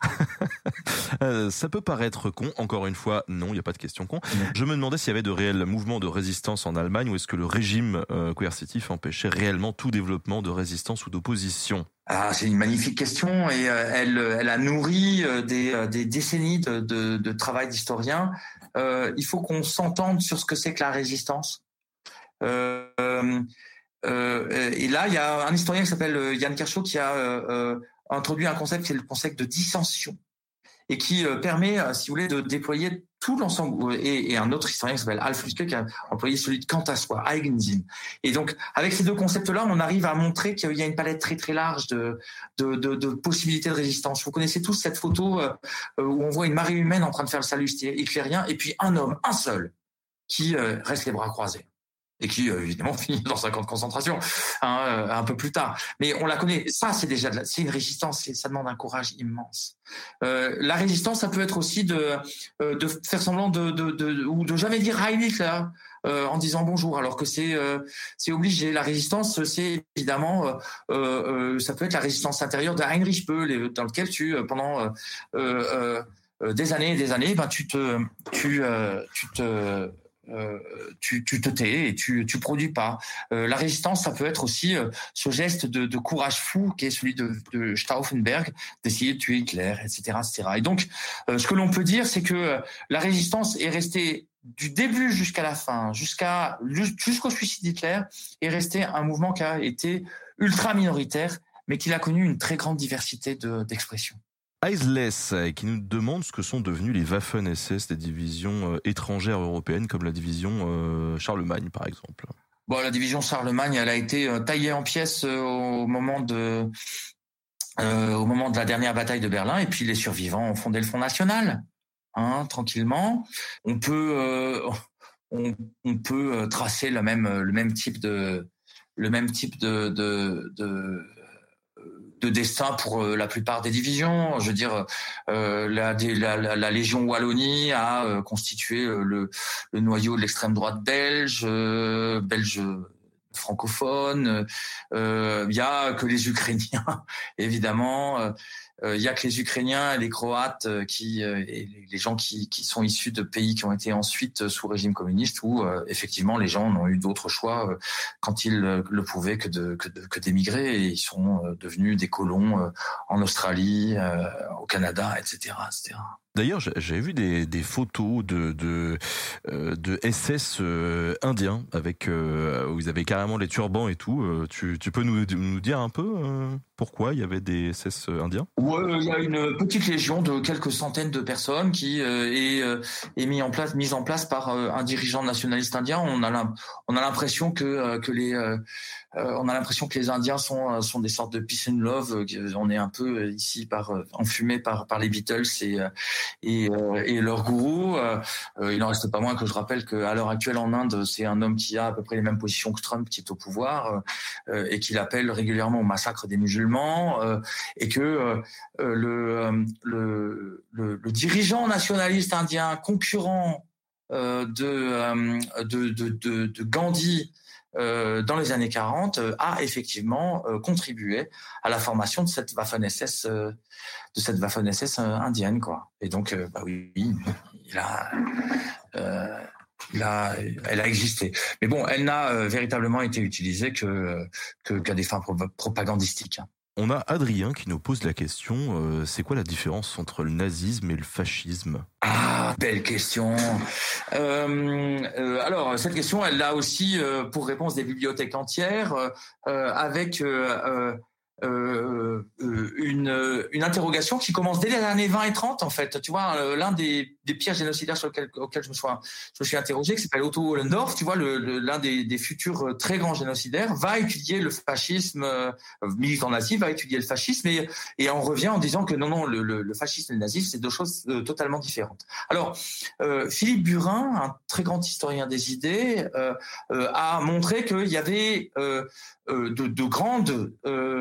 ça peut paraître con, encore une fois, non, il n'y a pas de question con. Je me demandais s'il y avait de réels mouvements de résistance en Allemagne ou est-ce que le régime coercitif empêchait réellement tout développement de résistance ou d'opposition? Ah, c'est une magnifique question et euh, elle, elle a nourri euh, des, euh, des décennies de, de, de travail d'historien. Euh, il faut qu'on s'entende sur ce que c'est que la résistance. Euh, et là, il y a un historien qui s'appelle Yann Kershaw qui a introduit un concept qui est le concept de dissension et qui permet, si vous voulez, de déployer tout l'ensemble, et, un autre historien qui s'appelle Alf Luske qui a employé celui de quant à soi, Eigensinn. Et donc, avec ces deux concepts-là, on arrive à montrer qu'il y a une palette très très large de, possibilités de résistance. Vous connaissez tous cette photo euh, où on voit une marée humaine en train de faire le salut hitlérien, et puis un homme, un seul, qui euh, reste les bras croisés et qui euh, évidemment finit dans un camp de concentration hein, euh, un peu plus tard. Mais on la connaît. Ça, c'est déjà c'est une résistance. Ça demande un courage immense. Euh, la résistance, ça peut être aussi de faire semblant de, ou de jamais dire Heil Hitler en disant bonjour, alors que c'est c'est obligé. La résistance, c'est évidemment ça peut être la résistance intérieure de Heinrich Böll, dans lequel tu pendant des années et des années, ben tu te tu tu te euh, tu, tu, te tais et tu, tu produis pas. Euh, la résistance, ça peut être aussi euh, ce geste de, de, courage fou qui est celui de, de Stauffenberg, d'essayer de tuer Hitler, etc., etc. Et donc, ce que l'on peut dire, c'est que la résistance est restée du début jusqu'à la fin, jusqu'à jusqu'au suicide d'Hitler, est resté un mouvement qui a été ultra minoritaire, mais qui a connu une très grande diversité d'expressions. Eisless qui nous demande ce que sont devenus les Waffen-SS des divisions euh, étrangères européennes comme la division euh, Charlemagne par exemple. Bon, la division Charlemagne, elle a été taillée en pièces au moment de au moment de la dernière bataille de Berlin, et puis les survivants ont fondé le Front National, hein, tranquillement. On peut on, on, peut tracer le même le même type de le même type de, de de destin pour euh, la plupart des divisions. Je veux dire, euh, la, la, la, Légion Wallonie a euh, constitué le, le, noyau de l'extrême droite belge, belge francophone. Il y a que les Ukrainiens, évidemment. Il y a que les Ukrainiens et les Croates qui et les gens qui, qui sont issus de pays qui ont été ensuite sous régime communiste où effectivement les gens n'ont eu d'autre choix quand ils le pouvaient que de que d'émigrer et ils sont devenus des colons en Australie, au Canada, etc., etc. D'ailleurs, j'avais vu des, photos de euh, SS euh, indiens avec euh, où ils avaient carrément les turbans et tout. Tu, peux nous, dire un peu pourquoi il y avait des SS indiens? Ouais, il y a une petite légion de quelques centaines de personnes qui est, mise en place par un dirigeant nationaliste indien. On a on a l'impression que les on a l'impression que les Indiens sont sont des sortes de peace and love. On est un peu ici par enfumé par par les Beatles et et, euh, et leur gourou. Euh, euh, il n'en reste pas moins que je rappelle qu'à l'heure actuelle en Inde, c'est un homme qui a à peu près les mêmes positions que Trump, qui est au pouvoir et qui l'appelle régulièrement au massacre des musulmans et que le, le, le, dirigeant nationaliste indien concurrent de, de, de, Gandhi euh, dans les années 40 euh, a effectivement euh, contribué à la formation de cette Waffen SS de cette Waffen SS indienne quoi. Et donc bah oui, il a a, elle a existé. Mais bon, elle n'a véritablement été utilisée que qu'à des fins propagandistiques. On a Adrien qui nous pose la question, euh, c'est quoi la différence entre le nazisme et le fascisme? Ah, belle question. Euh, euh, alors, cette question, elle a aussi pour réponse des bibliothèques entières, avec une, une interrogation qui commence dès les années 20 et 30 en fait. Tu vois, l'un des, des pires génocidaires sur lequel, auquel je me suis, je me suis interrogé, qui s'appelle Otto Ollendorf, tu vois, l'un des, futurs très grands génocidaires, va étudier le fascisme, euh, militant nazi, va étudier le fascisme et, et on revient en disant que non, non, le, le, le fascisme et le nazisme, c'est deux choses totalement différentes. Alors, euh, Philippe Burin, un très grand historien des idées, a montré qu'il y avait de, de, grandes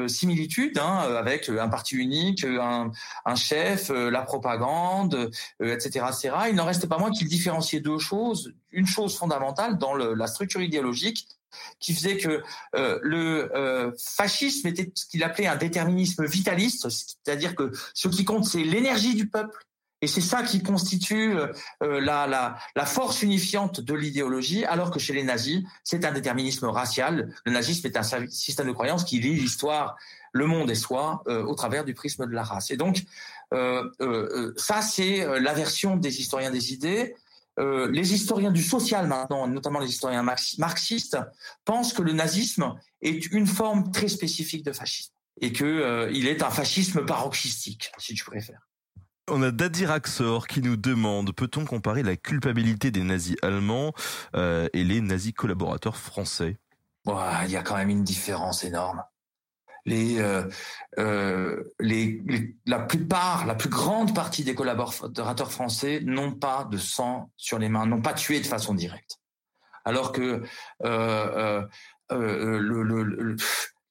similitudes hein, avec un parti unique, un, un chef, la propagande, etc., Il n'en reste pas moins qu'il différenciait deux choses. Une chose fondamentale dans la structure idéologique qui faisait que euh, le euh, fascisme était ce qu'il appelait un déterminisme vitaliste, c'est-à-dire que ce qui compte, c'est l'énergie du peuple et c'est ça qui constitue euh, la, la, force unifiante de l'idéologie, alors que chez les nazis, c'est un déterminisme racial. Le nazisme est un système de croyance qui lit l'histoire, le monde et soi euh, au travers du prisme de la race. Et donc, euh, euh ça, c'est la version des historiens des idées. les historiens du social maintenant, notamment les historiens marxistes, pensent que le nazisme est une forme très spécifique de fascisme et que il est un fascisme paroxystique, si tu préfères. On a Dadir Axor qui nous demande peut-on comparer la culpabilité des nazis allemands euh, et les nazis collaborateurs français? Il y a quand même une différence énorme. Euh, euh, la plupart, la plus grande partie des collaborateurs français n'ont pas de sang sur les mains, n'ont pas tué de façon directe. Alors que le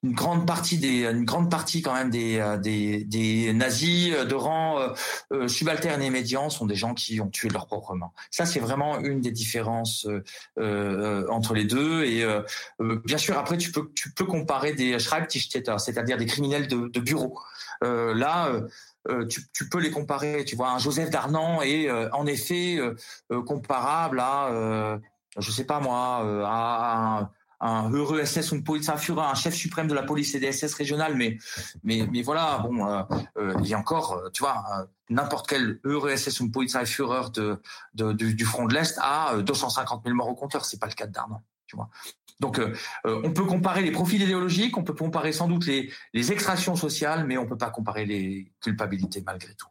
une grande partie des une grande partie quand même des euh, des, des nazis de rang euh, euh, subalterne et médian sont des gens qui ont tué de leurs propres mains. Ça c'est vraiment une des différences euh, entre les deux et bien sûr après tu peux tu peux comparer des Schreibtischtäter, c'est-à-dire des criminels de, de bureau. là tu, tu, peux les comparer, tu vois, un Joseph Darnan est en effet comparable à, je sais pas moi, à un, heureux SS ou un chef suprême de la police et des SS régionales, mais mais voilà, bon, euh, euh, il y a encore, euh, tu vois, n'importe quel heureux SS ou Polizeiführer de, du, front de l'Est a 250 000 morts au compteur, c'est pas le cas de. Donc, on peut comparer les profils idéologiques, on peut comparer sans doute les, les extractions sociales, mais on peut pas comparer les culpabilités malgré tout.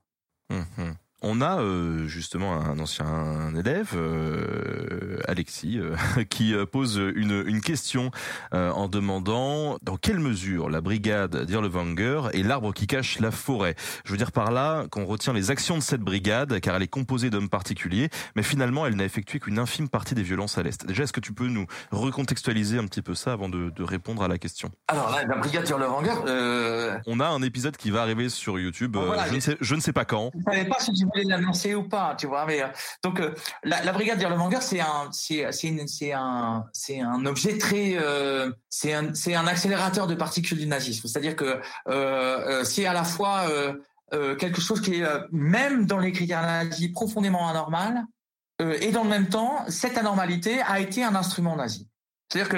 Mmh On a euh, justement un ancien élève, euh, Alexis, euh, qui pose une, une question en demandant dans quelle mesure la brigade d'Irlevanger est l'arbre qui cache la forêt. Je veux dire par là qu'on retient les actions de cette brigade car elle est composée d'hommes particuliers, mais finalement elle n'a effectué qu'une infime partie des violences à l'Est. Déjà, est-ce que tu peux nous recontextualiser un petit peu ça avant de, de répondre à la question? Alors la, la brigade d'Irlevanger... On a un épisode qui va arriver sur YouTube, voilà, je, ne sais, je ne sais pas quand. Je ne savais pas si tu l'annoncer ou pas, tu vois. Mais euh, donc euh, la, la, brigade d'Irlevanger, c'est un, un, un objet très, euh, c'est un, un accélérateur de particules du nazisme. C'est-à-dire que c'est à la fois quelque chose qui est même dans les critères nazis profondément anormal, et dans le même temps, cette anormalité a été un instrument nazi. C'est-à-dire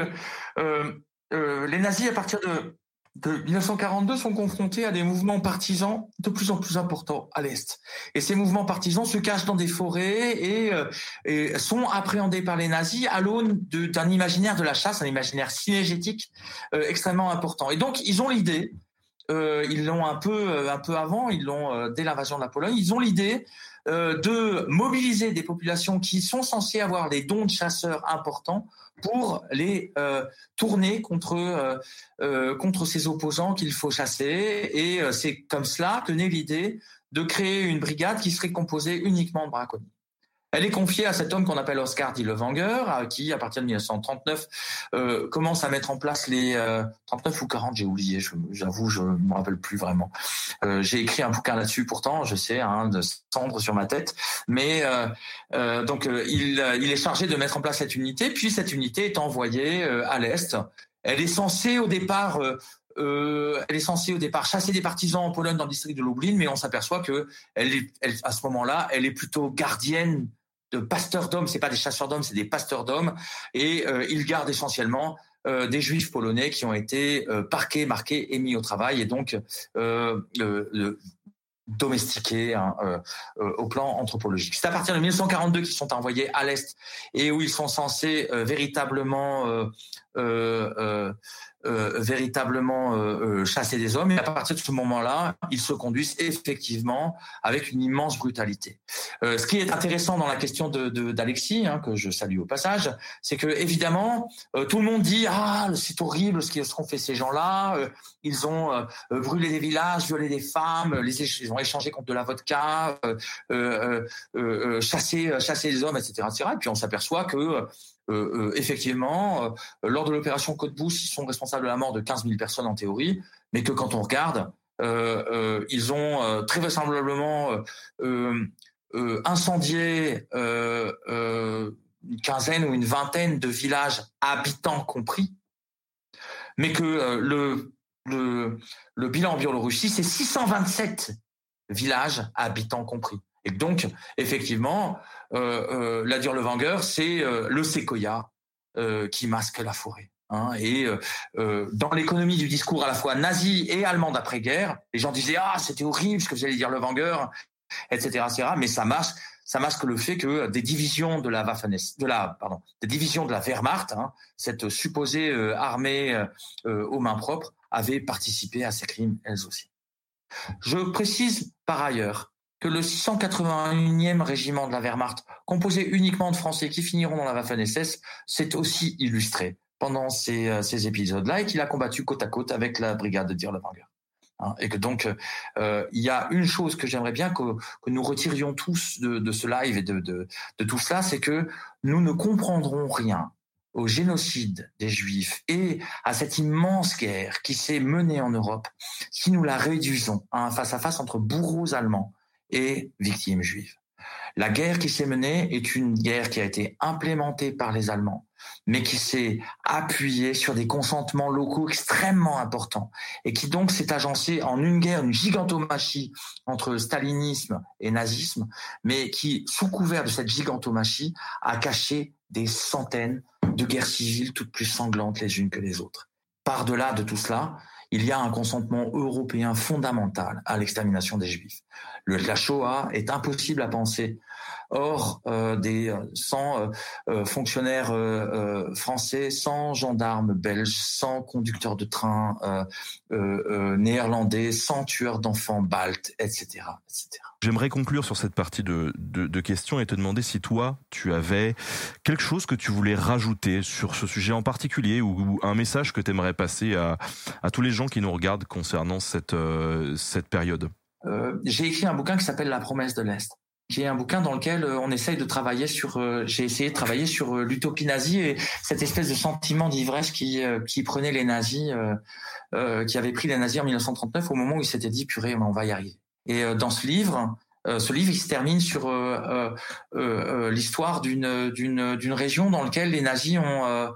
que les nazis, à partir de de 1942 sont confrontés à des mouvements partisans de plus en plus importants à l'Est. Et ces mouvements partisans se cachent dans des forêts et, euh, sont appréhendés par les nazis à l'aune d'un imaginaire de la chasse, un imaginaire synergétique euh, extrêmement important. Et donc, ils ont l'idée, euh, ils l'ont un peu, un peu avant, ils l'ont dès l'invasion de la Pologne, ils ont l'idée de mobiliser des populations qui sont censées avoir des dons de chasseurs importants pour les euh, tourner contre euh, euh, contre ces opposants qu'il faut chasser. Et c'est comme cela que naît l'idée de créer une brigade qui serait composée uniquement de braconniers. Elle est confiée à cet homme qu'on appelle Oscar Dillevanger, qui, à partir de 1939, euh, commence à mettre en place les euh, 39 ou 40, j'ai oublié, j'avoue, je ne me rappelle plus vraiment. Euh, j'ai écrit un bouquin là-dessus, pourtant, je sais, hein, de cendre sur ma tête. Mais euh, euh, donc, il, est chargé de mettre en place cette unité, puis cette unité est envoyée à l'est. Elle est censée au départ euh, elle est censée au départ chasser des partisans en Pologne dans le district de Lublin, mais on s'aperçoit que à ce moment-là, elle est plutôt gardienne de pasteurs d'hommes. C'est pas des chasseurs d'hommes, c'est des pasteurs d'hommes, et euh, ils gardent essentiellement euh, des juifs polonais qui ont été euh, parqués, marqués et mis au travail, et donc euh, domestiqués hein, au plan anthropologique. C'est à partir de 1942 qu'ils sont envoyés à l'est et où ils sont censés véritablement euh, véritablement euh, euh, chasser des hommes. Et à partir de ce moment-là, ils se conduisent effectivement avec une immense brutalité. ce qui est intéressant dans la question de d'Alexis, hein, que je salue au passage, c'est que évidemment tout le monde dit ah c'est horrible ce qu'ont fait ces gens-là. Ils ont brûlé des villages, violé des femmes, les ils ont échangé contre de la vodka, chassé chassé des hommes, etc., etc. Et puis on s'aperçoit que euh, euh, effectivement, euh, lors de l'opération Côte Bousse, ils sont responsables de la mort de 15 000 personnes en théorie, mais que quand on regarde, ils ont très vraisemblablement incendié une quinzaine ou une vingtaine de villages habitants compris, mais que le, le, bilan en Biélorussie, c'est 627 villages habitants compris. Et donc, effectivement, euh, euh, la Durlevanger, c'est euh, le séquoia qui masque la forêt. Hein, et dans l'économie du discours à la fois nazi et allemand d'après-guerre, les gens disaient ah c'était horrible ce que vous allez dire le Wenger, etc., etc. Mais ça masque, ça masque le fait que des divisions de la Waffen, de la pardon, des divisions de la Wehrmacht, hein, cette supposée armée aux mains propres, avaient participé à ces crimes elles aussi. Je précise par ailleurs que le 681e régiment de la Wehrmacht, composé uniquement de Français qui finiront dans la Waffen-SS, s'est aussi illustré pendant ces, euh, ces épisodes-là et qu'il a combattu côte à côte avec la brigade de Dirlewanger. Hein, et que donc euh, il y a une chose que j'aimerais bien que, nous retirions tous de, ce live et de tout cela, c'est que nous ne comprendrons rien au génocide des Juifs et à cette immense guerre qui s'est menée en Europe si nous la réduisons à un face-à-face entre bourreaux allemands et victimes juives. La guerre qui s'est menée est une guerre qui a été implémentée par les Allemands, mais qui s'est appuyée sur des consentements locaux extrêmement importants et qui donc s'est agencée en une guerre, une gigantomachie entre stalinisme et nazisme, mais qui, sous couvert de cette gigantomachie, a caché des centaines de guerres civiles toutes plus sanglantes les unes que les autres. Par-delà de tout cela, il y a un consentement européen fondamental à l'extermination des Juifs. Le, la Shoah est impossible à penser Or, des 100 fonctionnaires français, 100 gendarmes belges, 100 conducteurs de train néerlandais, 100 tueurs d'enfants baltes, etc., etc. J'aimerais conclure sur cette partie de, de, questions et te demander si toi, tu avais quelque chose que tu voulais rajouter sur ce sujet en particulier ou, un message que tu aimerais passer à, à, tous les gens qui nous regardent concernant cette, euh, cette période. Euh, j'ai écrit un bouquin qui s'appelle La promesse de l'Est qui est un bouquin dans lequel euh, on essaye de travailler sur. j'ai essayé de travailler sur l'utopie nazie et cette espèce de sentiment d'ivresse qui qui prenait les nazis, qui avait pris les nazis en 1939 au moment où ils s'étaient dit purée, on va y arriver. Et euh, dans ce livre, euh, ce livre, il se termine sur euh, l'histoire d'une d'une région dans laquelle les nazis ont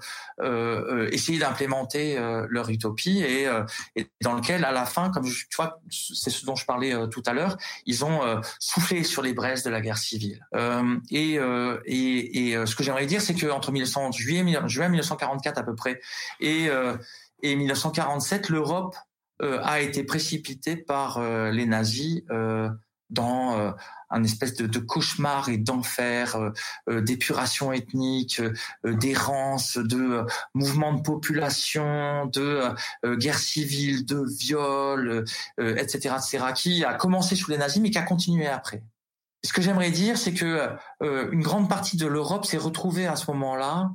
essayé d'implémenter leur utopie et, et, dans lequel, à la fin, comme tu vois, c'est ce dont je parlais tout à l'heure, ils ont soufflé sur les braises de la guerre civile. et, et, et ce que j'aimerais dire, c'est que entre 1900, juillet, juin 1944 à peu près et et 1947, l'Europe euh, a été précipité par euh, les nazis euh, dans un espèce de, de cauchemar et d'enfer, d'épuration ethnique, d'errance, de mouvements de population, de guerre civile, de viol, etc., etc., qui a commencé sous les nazis mais qui a continué après. Ce que j'aimerais dire, c'est que une grande partie de l'Europe s'est retrouvée à ce moment-là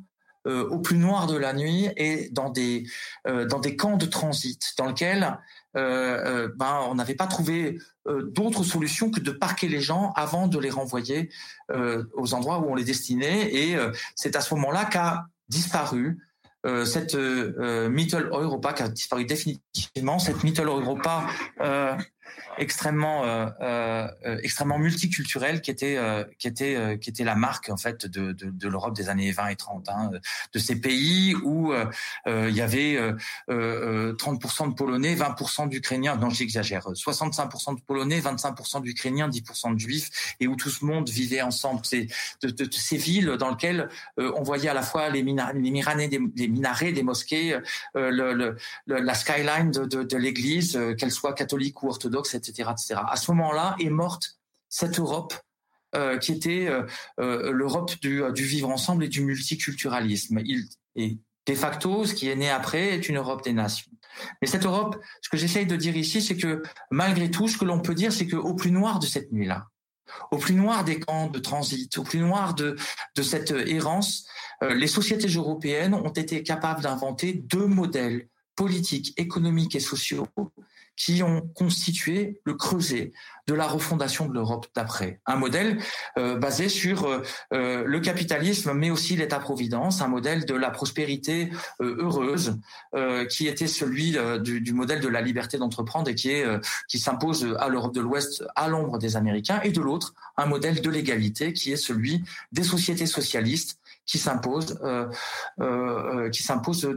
euh, au plus noir de la nuit et dans des euh, dans des camps de transit dans lesquels euh, ben on n'avait pas trouvé d'autre solution que de parquer les gens avant de les renvoyer aux endroits où on les destinait. Et c'est à ce moment-là qu'a disparu cette Mittel Europa qui a disparu définitivement cette Mittel Europa extrêmement euh, euh, extrêmement multiculturel qui était euh, qui était euh, qui était la marque en fait de, de, de l'Europe des années 20 et 30 hein, de ces pays où il y avait 30% de Polonais, 20% d'Ukrainiens, non j'exagère, 65% de Polonais, 25% d'Ukrainiens, 10% de Juifs. Et où tout ce monde vivait ensemble. C'est de, de, ces villes dans lesquelles on voyait à la fois les, mina, les, minarets, des, les minarets des mosquées, le, le, la skyline de, de l'église, qu'elle soit catholique ou orthodoxe, etc etc., À ce moment-là est morte cette Europe euh, qui était euh, euh, l'Europe du, vivre ensemble et du multiculturalisme. Il, et de facto, ce qui est né après est une Europe des nations. Mais cette Europe, ce que j'essaye de dire ici, c'est que malgré tout, ce que l'on peut dire, c'est qu'au plus noir de cette nuit-là, au plus noir des camps de transit, au plus noir de, de cette errance, les sociétés européennes ont été capables d'inventer deux modèles politiques, économiques et sociaux qui ont constitué le creuset de la refondation de l'Europe d'après. Un modèle euh, basé sur euh, euh, le capitalisme, mais aussi l'État-providence, un modèle de la prospérité heureuse, qui était celui du, du, modèle de la liberté d'entreprendre et qui est qui s'impose à l'Europe de l'Ouest à l'ombre des Américains, et de l'autre, un modèle de l'égalité qui est celui des sociétés socialistes qui s'impose, euh, euh, qui s'impose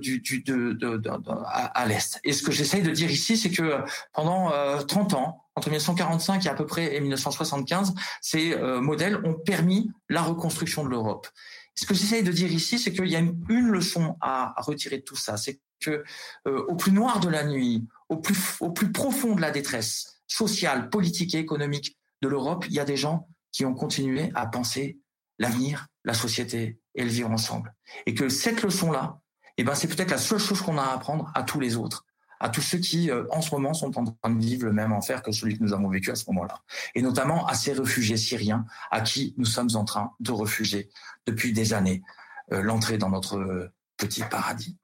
à, l'est. Et ce que j'essaye de dire ici, c'est que pendant euh, 30 ans, entre 1945 et à peu près et 1975, ces euh, modèles ont permis la reconstruction de l'Europe. Ce que j'essaye de dire ici, c'est qu'il y a une, leçon à, retirer de tout ça, c'est que euh, au plus noir de la nuit, au plus profond de la détresse sociale, politique et économique de l'Europe, il y a des gens qui ont continué à penser l'avenir, la société et le vivre ensemble. Et que cette leçon-là, eh ben, c'est peut-être la seule chose qu'on a à apprendre à tous les autres, à tous ceux qui, euh, en ce moment, sont en train de vivre le même enfer que celui que nous avons vécu à ce moment-là. Et notamment à ces réfugiés syriens à qui nous sommes en train de refuser depuis des années euh, l'entrée dans notre euh, petit paradis.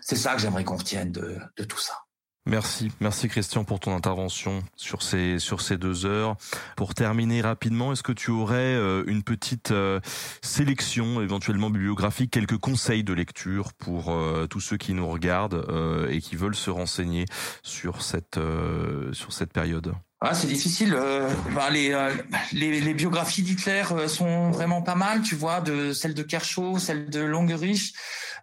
C'est ça que j'aimerais qu'on retienne de, de tout ça. Merci, merci Christian pour ton intervention sur ces sur ces deux heures. Pour terminer rapidement, est-ce que tu aurais euh, une petite euh, sélection, éventuellement bibliographique, quelques conseils de lecture pour euh, tous ceux qui nous regardent et qui veulent se renseigner sur cette sur cette période? Ah, c'est difficile. Ben, les, les, les, biographies d'Hitler sont vraiment pas mal, tu vois, de celle de Kershaw, celle de Longerich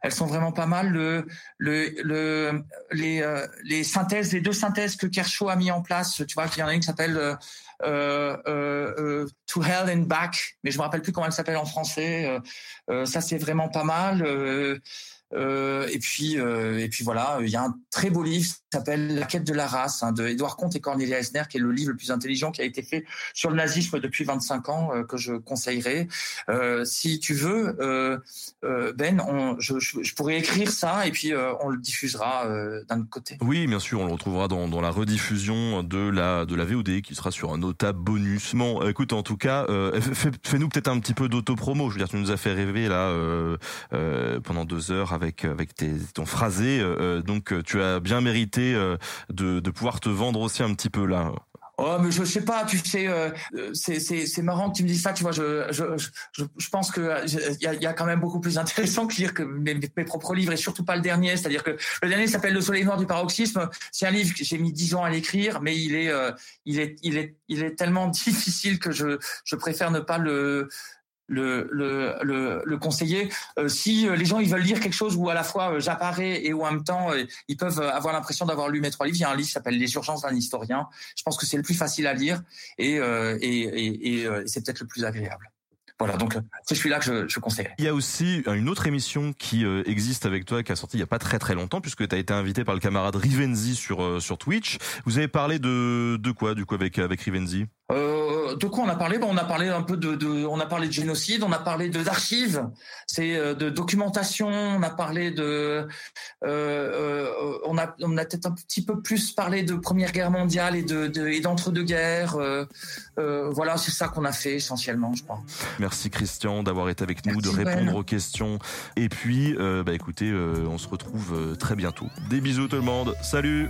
elles sont vraiment pas mal. Le, le, le les, euh, les synthèses, les deux synthèses que Kershaw a mis en place, tu vois, qu'il y en a une qui s'appelle euh, euh, euh, To Hell and Back, mais je me rappelle plus comment elle s'appelle en français. ça, c'est vraiment pas mal. Euh, et puis, euh, et puis voilà, il y a un très beau livre qui s'appelle La quête de la race hein, de Édouard Comte et Cornelia Esner, qui est le livre le plus intelligent qui a été fait sur le nazisme depuis 25 ans, euh, que je conseillerais. Euh, si tu veux, euh, euh, Ben, je, pourrais écrire ça et puis euh, on le diffusera euh, d'un autre côté. Oui, bien sûr, on le retrouvera dans, la rediffusion de la de la VOD qui sera sur un notable bonus. Bon, écoute, en tout cas, fais-nous peut-être un petit peu d'auto-promo. Je veux dire, tu nous as fait rêver là pendant deux heures avec tes, ton phrasé. Euh, donc tu as bien mérité euh, de, pouvoir te vendre aussi un petit peu là. Oh, mais je sais pas, tu sais, euh, c'est, marrant que tu me dises ça, tu vois, je, je, je, je pense que il y a, quand même beaucoup plus intéressant que lire mes, mes, propres livres et surtout pas le dernier, c'est-à-dire que le dernier s'appelle Le soleil noir du paroxysme, c'est un livre que j'ai mis dix ans à l'écrire, mais il est, euh, il est, il est, il est tellement difficile que je, je préfère ne pas le, le, le, le, le conseiller. Euh, si euh, les gens ils veulent lire quelque chose où à la fois euh, j'apparais et où en même temps euh, ils peuvent avoir l'impression d'avoir lu mes trois livres, il y a un livre qui s'appelle Les urgences d'un historien. Je pense que c'est le plus facile à lire et, et, et, et c'est peut-être le plus agréable. Voilà, donc c'est celui-là que je, je conseillerais. Il y a aussi une autre émission qui euh, existe avec toi, qui a sorti il y a pas très très longtemps, puisque tu as été invité par le camarade Rivenzi sur euh, sur Twitch. Vous avez parlé de de quoi, du coup, avec avec Rivenzi? Euh, De quoi on a parlé? Bon, On a parlé un peu de, de, on a parlé de génocide, on a parlé de d'archives, c'est euh, de documentation, on a parlé de, on a on a peut-être un petit peu plus parlé de Première Guerre mondiale et de, de et d'entre-deux-guerres. voilà, c'est ça qu'on a fait essentiellement, je crois. Merci. Christian d'avoir été avec nous, Merci de répondre ben. aux questions. Et puis, euh, bah écoutez, euh, on se retrouve euh, très bientôt. Des bisous tout le monde. Salut.